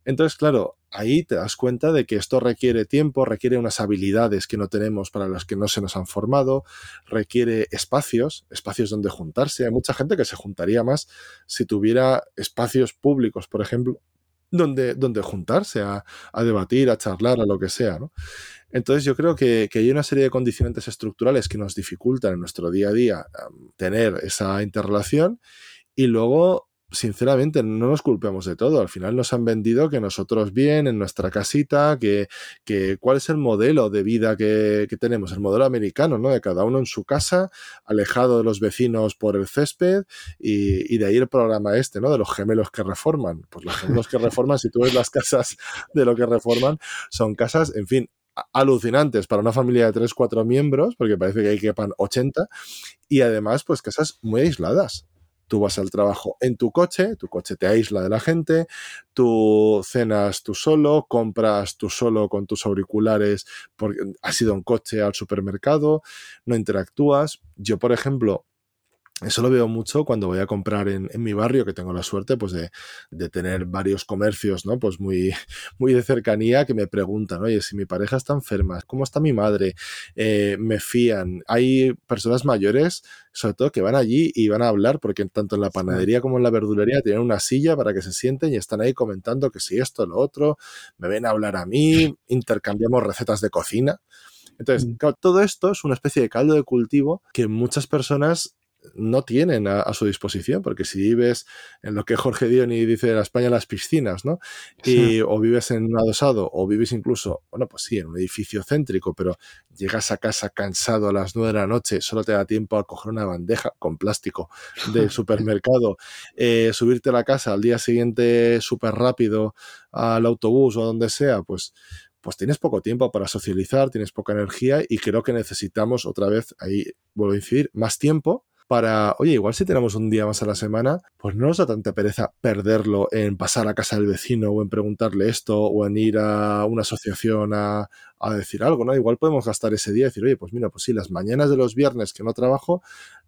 Entonces, claro, ahí te das cuenta de que esto requiere tiempo, requiere unas habilidades que no tenemos para las que no se nos han formado, requiere espacios, espacios donde juntarse. Hay mucha gente que se juntaría más si tuviera espacios públicos, por ejemplo, donde, donde juntarse a, debatir, a charlar, a lo que sea. Entonces yo creo que, que, hay una serie de condicionantes estructurales que nos dificultan en nuestro día a día tener esa interrelación y luego sinceramente, no nos culpemos de todo. Al final nos han vendido que nosotros bien, en nuestra casita, que, cuál es el modelo de vida que, tenemos, el modelo americano, ¿no? De cada uno en su casa, alejado de los vecinos por el césped, y, y de ahí el programa este, ¿no? De los gemelos que reforman. Pues los gemelos que reforman, si tú ves las casas de lo que reforman, son casas, en fin, alucinantes para una familia de 3, 4 miembros, porque parece que hay que quepan 80, y además, pues casas muy aisladas. Tú vas al trabajo en tu coche, tu coche te aísla de la gente, tú cenas tú solo, compras tú solo con tus auriculares porque has ido en coche al supermercado, no interactúas. Yo, por ejemplo, eso lo veo mucho cuando voy a comprar en, en mi barrio, que tengo la suerte pues de, de, tener varios comercios, ¿no? Pues muy, muy de cercanía que me preguntan, oye, si mi pareja está enferma, ¿cómo está mi madre? Eh, me fían. Hay personas mayores, sobre todo, que van allí y van a hablar, porque tanto en la panadería como en la verdulería tienen una silla para que se sienten y están ahí comentando que si esto, lo otro, me ven a hablar a mí, intercambiamos recetas de cocina. Entonces, mm. claro, todo esto es una especie de caldo de cultivo que muchas personas no tienen a, su disposición, porque si vives en lo que Jorge Dioni dice de la España las piscinas, ¿no? Y, O vives en un adosado, o vives incluso, bueno, pues sí, en un edificio céntrico, pero llegas a casa cansado a las nueve de la noche, solo te da tiempo a coger una bandeja con plástico del supermercado, eh, subirte a la casa al día siguiente súper rápido al autobús o a donde sea, pues pues tienes poco tiempo para socializar, tienes poca energía y creo que necesitamos otra vez, ahí vuelvo a incidir, más tiempo para, oye, igual si tenemos un día más a la semana, pues no nos da tanta pereza perderlo en pasar a casa del vecino o en preguntarle esto o en ir a una asociación a, a decir algo, ¿no? Igual podemos gastar ese día y decir, oye, pues mira, pues sí, las mañanas de los viernes que no trabajo,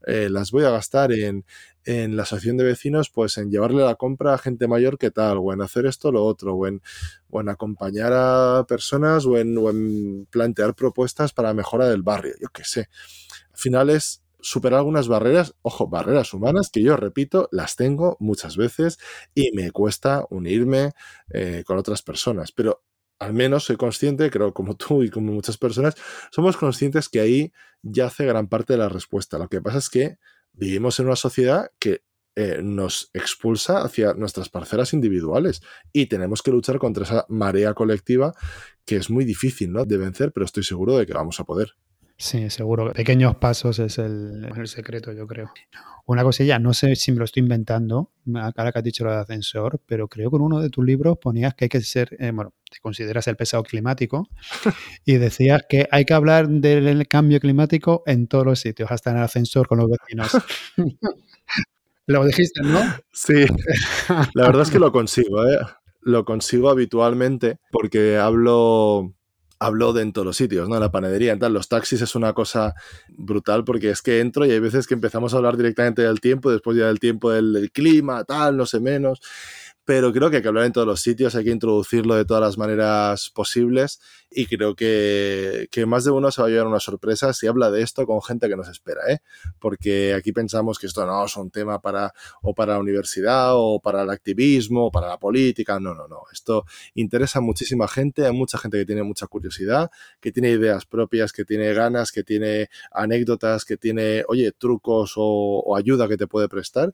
eh, las voy a gastar en, en la asociación de vecinos, pues en llevarle la compra a gente mayor que tal, o en hacer esto, lo otro, o en, o en acompañar a personas, o en, o en plantear propuestas para mejora del barrio, yo qué sé. Al final es superar algunas barreras, ojo, barreras humanas que yo repito, las tengo muchas veces y me cuesta unirme eh, con otras personas, pero al menos soy consciente, creo como tú y como muchas personas, somos conscientes que ahí yace gran parte de la respuesta. Lo que pasa es que vivimos en una sociedad que eh, nos expulsa hacia nuestras parcelas individuales y tenemos que luchar contra esa marea colectiva que es muy difícil ¿no? de vencer, pero estoy seguro de que vamos a poder. Sí, seguro. Pequeños pasos es el, el, secreto, yo creo. Una cosilla, no sé si me lo estoy inventando, ahora que has dicho lo de ascensor, pero creo que en uno de tus libros ponías que hay que ser, eh, bueno, te consideras el pesado climático y decías que hay que hablar del cambio climático en todos los sitios, hasta en el ascensor con los vecinos. lo dijiste, ¿no? Sí, la verdad es que lo consigo, ¿eh? Lo consigo habitualmente porque hablo hablo de en todos los sitios, ¿no? La panadería, en tal. Los taxis es una cosa brutal porque es que entro y hay veces que empezamos a hablar directamente del tiempo, después ya del tiempo del, del clima, tal, no sé menos. Pero creo que hay que hablar en todos los sitios, hay que introducirlo de todas las maneras posibles y creo que, que más de uno se va a llevar una sorpresa si habla de esto con gente que nos espera, ¿eh? porque aquí pensamos que esto no es un tema para o para la universidad o para el activismo o para la política, no, no, no, esto interesa a muchísima gente, hay mucha gente que tiene mucha curiosidad, que tiene ideas propias, que tiene ganas, que tiene anécdotas, que tiene, oye, trucos o, o ayuda que te puede prestar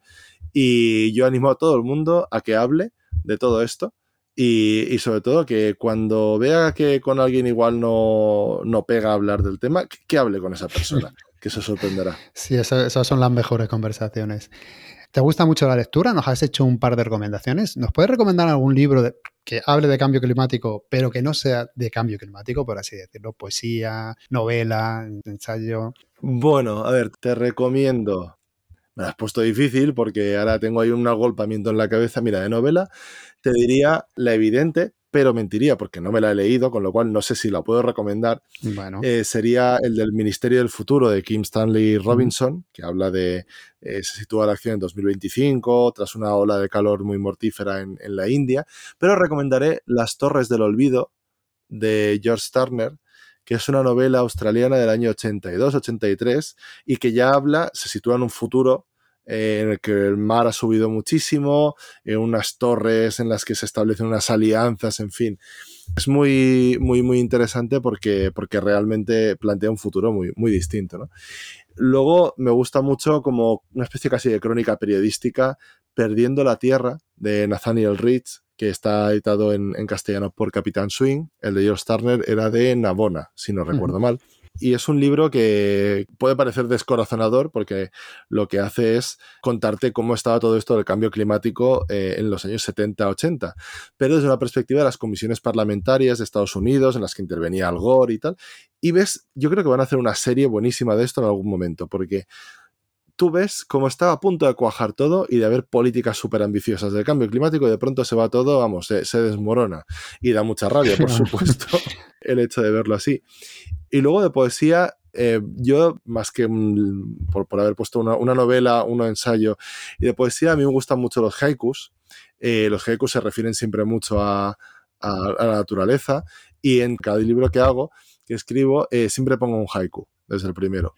y yo animo a todo el mundo a que hable de todo esto y, sobre todo que cuando vea que con alguien igual no, no pega hablar del tema, que, hable con esa persona, que se sorprenderá. Sí, esas son las mejores conversaciones. ¿Te gusta mucho la lectura? Nos has hecho un par de recomendaciones. ¿Nos puedes recomendar algún libro que hable de cambio climático, pero que no sea de cambio climático, por así decirlo? Poesía, novela, ensayo. Bueno, a ver, te recomiendo me lo has puesto difícil porque ahora tengo ahí un agolpamiento en la cabeza. Mira, de novela te diría La Evidente, pero mentiría porque no me la he leído, con lo cual no sé si la puedo recomendar. Bueno. Eh, sería el del Ministerio del Futuro de Kim Stanley Robinson, que habla de, eh, se sitúa la acción en 2025, tras una ola de calor muy mortífera en, en la India. Pero recomendaré Las Torres del Olvido de George Turner, que es una novela australiana del año 82-83 y que ya habla, se sitúa en un futuro eh, en el que el mar ha subido muchísimo, en unas torres en las que se establecen unas alianzas, en fin. Es muy, muy, muy interesante porque, porque realmente plantea un futuro muy, muy distinto. Luego me gusta mucho como una especie casi de crónica periodística, Perdiendo la Tierra, de Nathaniel Rich, que está editado en, castellano por Capitán Swing. El de George Turner era de Navona, si no recuerdo mal. Y es un libro que puede parecer descorazonador porque lo que hace es contarte cómo estaba todo esto del cambio climático eh, en los años 70-80, pero desde una perspectiva de las comisiones parlamentarias de Estados Unidos en las que intervenía Al Gore y tal. Y ves, yo creo que van a hacer una serie buenísima de esto en algún momento, porque tú ves cómo está a punto de cuajar todo y de haber políticas súper ambiciosas del cambio climático y de pronto se va todo, vamos, se, desmorona. Y da mucha rabia, por supuesto, el hecho de verlo así. Y luego de poesía, eh, yo, más que por, haber puesto una, novela, un ensayo, y de poesía, a mí me gustan mucho los haikus. Eh, los haikus se refieren siempre mucho a, la naturaleza y en cada libro que hago, que escribo, eh, siempre pongo un haiku desde el primero.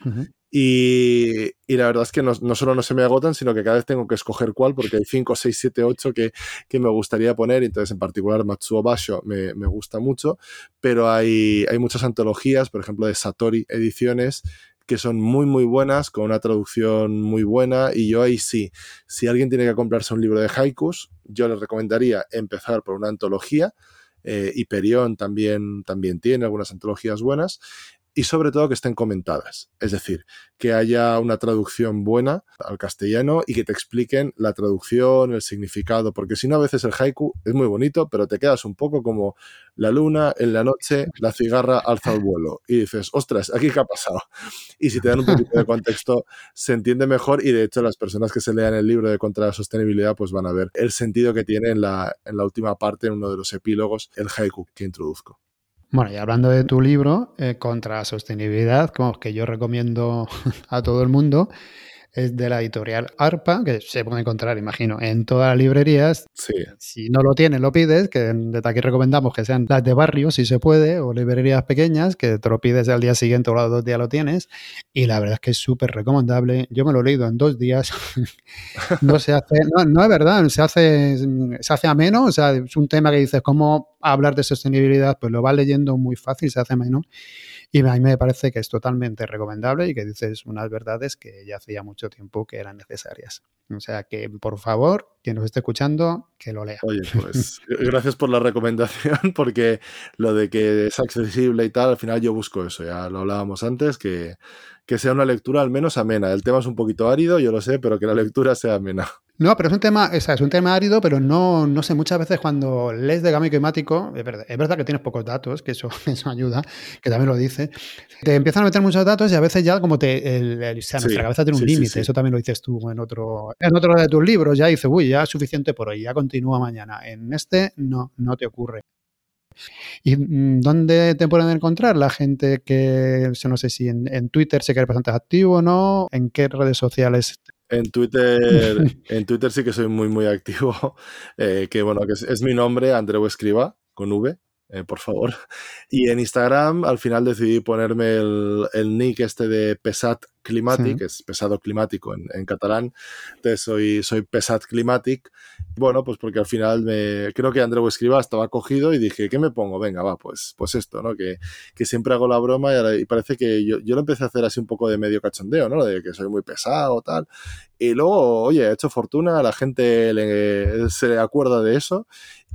Y, la verdad es que no, solo no se me agotan, sino que cada vez tengo que escoger cuál, porque hay 5, 6, 7, 8 que, que me gustaría poner. Entonces, en particular, Matsuo Basho me, me gusta mucho, pero hay, hay muchas antologías, por ejemplo, de Satori Ediciones, que son muy muy buenas, con una traducción muy buena. Y yo ahí sí, si alguien tiene que comprarse un libro de haikus, yo les recomendaría empezar por una antología, eh, Hyperion también, también tiene algunas antologías buenas y sobre todo que estén comentadas. Es decir, que haya una traducción buena al castellano y que te expliquen la traducción, el significado, porque si no a veces el haiku es muy bonito, pero te quedas un poco como la luna en la noche, la cigarra alza el vuelo y dices, ostras, ¿aquí qué ha pasado? Y si te dan un poquito de contexto, se entiende mejor y de hecho las personas que se lean el libro de Contra la Sostenibilidad pues van a ver el sentido que tiene en la, en la última parte, en uno de los epílogos, el haiku que introduzco. Bueno, y hablando de tu libro, eh, Contra la Sostenibilidad, como que yo recomiendo a todo el mundo, es de la editorial ARPA, que se puede encontrar, imagino, en todas las librerías. Sí. Si no lo tienes, lo pides, que desde aquí recomendamos que sean las de barrio, si se puede, o librerías pequeñas, que te lo pides al día siguiente o los dos días lo tienes. Y la verdad es que es súper recomendable. Yo me lo he leído en dos días. no se hace, no, no, es verdad, se hace, se hace ameno, o sea, es un tema que dices, ¿cómo hablar de sostenibilidad? Pues lo vas leyendo muy fácil, se hace ameno. Y a mí me parece que es totalmente recomendable y que dices unas verdades que ya hacía mucho tiempo que eran necesarias. O sea que, por favor, quien nos esté escuchando, que lo lea. Oye, pues gracias por la recomendación, porque lo de que es accesible y tal, al final yo busco eso, ya lo hablábamos antes, que, que sea una lectura al menos amena. El tema es un poquito árido, yo lo sé, pero que la lectura sea amena. No, pero es un tema, es, es un tema árido, pero no, no sé, muchas veces cuando lees de cambio climático, es verdad, es verdad que tienes pocos datos, que eso, eso ayuda, que también lo dice, te empiezan a meter muchos datos y a veces ya como te, el, nuestra cabeza tiene un límite, eso también lo dices tú en otro, en otro de tus libros, ya dices, uy, ya es suficiente por hoy, ya continúa mañana. En este no, no te ocurre. ¿Y mm, dónde te pueden encontrar la gente que, no sé si en, Twitter se quiere bastante activo o no? ¿En qué redes sociales En Twitter, en Twitter sí que soy muy, muy activo. Eh, que bueno, que es, mi nombre, Andreu Escriba, con V. Eh, por favor. Y en Instagram al final decidí ponerme el, el nick este de Pesat Climatic, que es pesado climático en, catalán. Entonces soy, soy Pesat Climatic. Bueno, pues porque al final me, creo que Andreu Escriba estaba cogido y dije, ¿qué me pongo? Venga, va, pues, pues esto, ¿no? Que, que siempre hago la broma y, parece que yo, yo, lo empecé a hacer así un poco de medio cachondeo, ¿no? De que soy muy pesado, tal. Y luego, oye, he hecho fortuna, la gente se acuerda de eso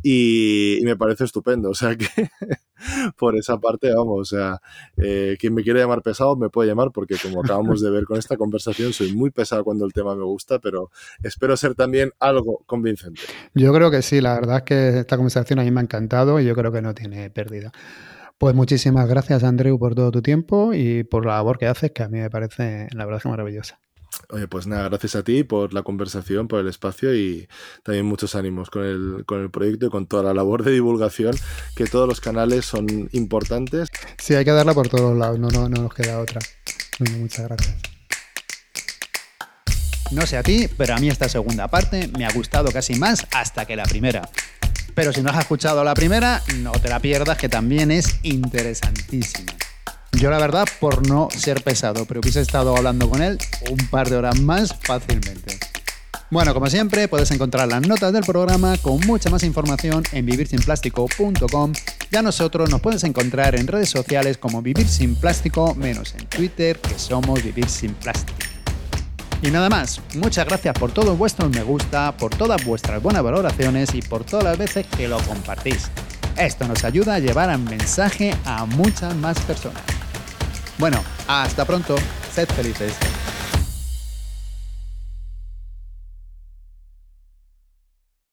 y, me parece estupendo. O sea que por esa parte, vamos, o sea, eh, quien me quiere llamar pesado me puede llamar porque como acabamos de ver con esta conversación, soy muy pesado cuando el tema me gusta, pero espero ser también algo convincente. Yo creo que sí, la verdad es que esta conversación a mí me ha encantado y yo creo que no tiene pérdida. Pues muchísimas gracias, Andreu, por todo tu tiempo y por la labor que haces, que a mí me parece, la verdad, maravillosa. Oye, pues nada, gracias a ti por la conversación, por el espacio y también muchos ánimos con el, con el proyecto y con toda la labor de divulgación, que todos los canales son importantes. Sí, hay que darla por todos lados, no, no, no nos queda otra. Muchas gracias. No sé a ti, pero a mí esta segunda parte me ha gustado casi más hasta que la primera. Pero si no has escuchado la primera, no te la pierdas, que también es interesantísima. Yo la verdad, por no ser pesado, pero hubiese estado hablando con él un par de horas más fácilmente. Bueno, como siempre, puedes encontrar las notas del programa con mucha más información en vivirsinplástico.com y a nosotros nos puedes encontrar en redes sociales como Vivir Sin Plástico, menos en Twitter, que somos Vivir Sin Plástico. Y nada más, muchas gracias por todos vuestros me gusta, por todas vuestras buenas valoraciones y por todas las veces que lo compartís. Esto nos ayuda a llevar el mensaje a muchas más personas. Bueno, hasta pronto, sed felices.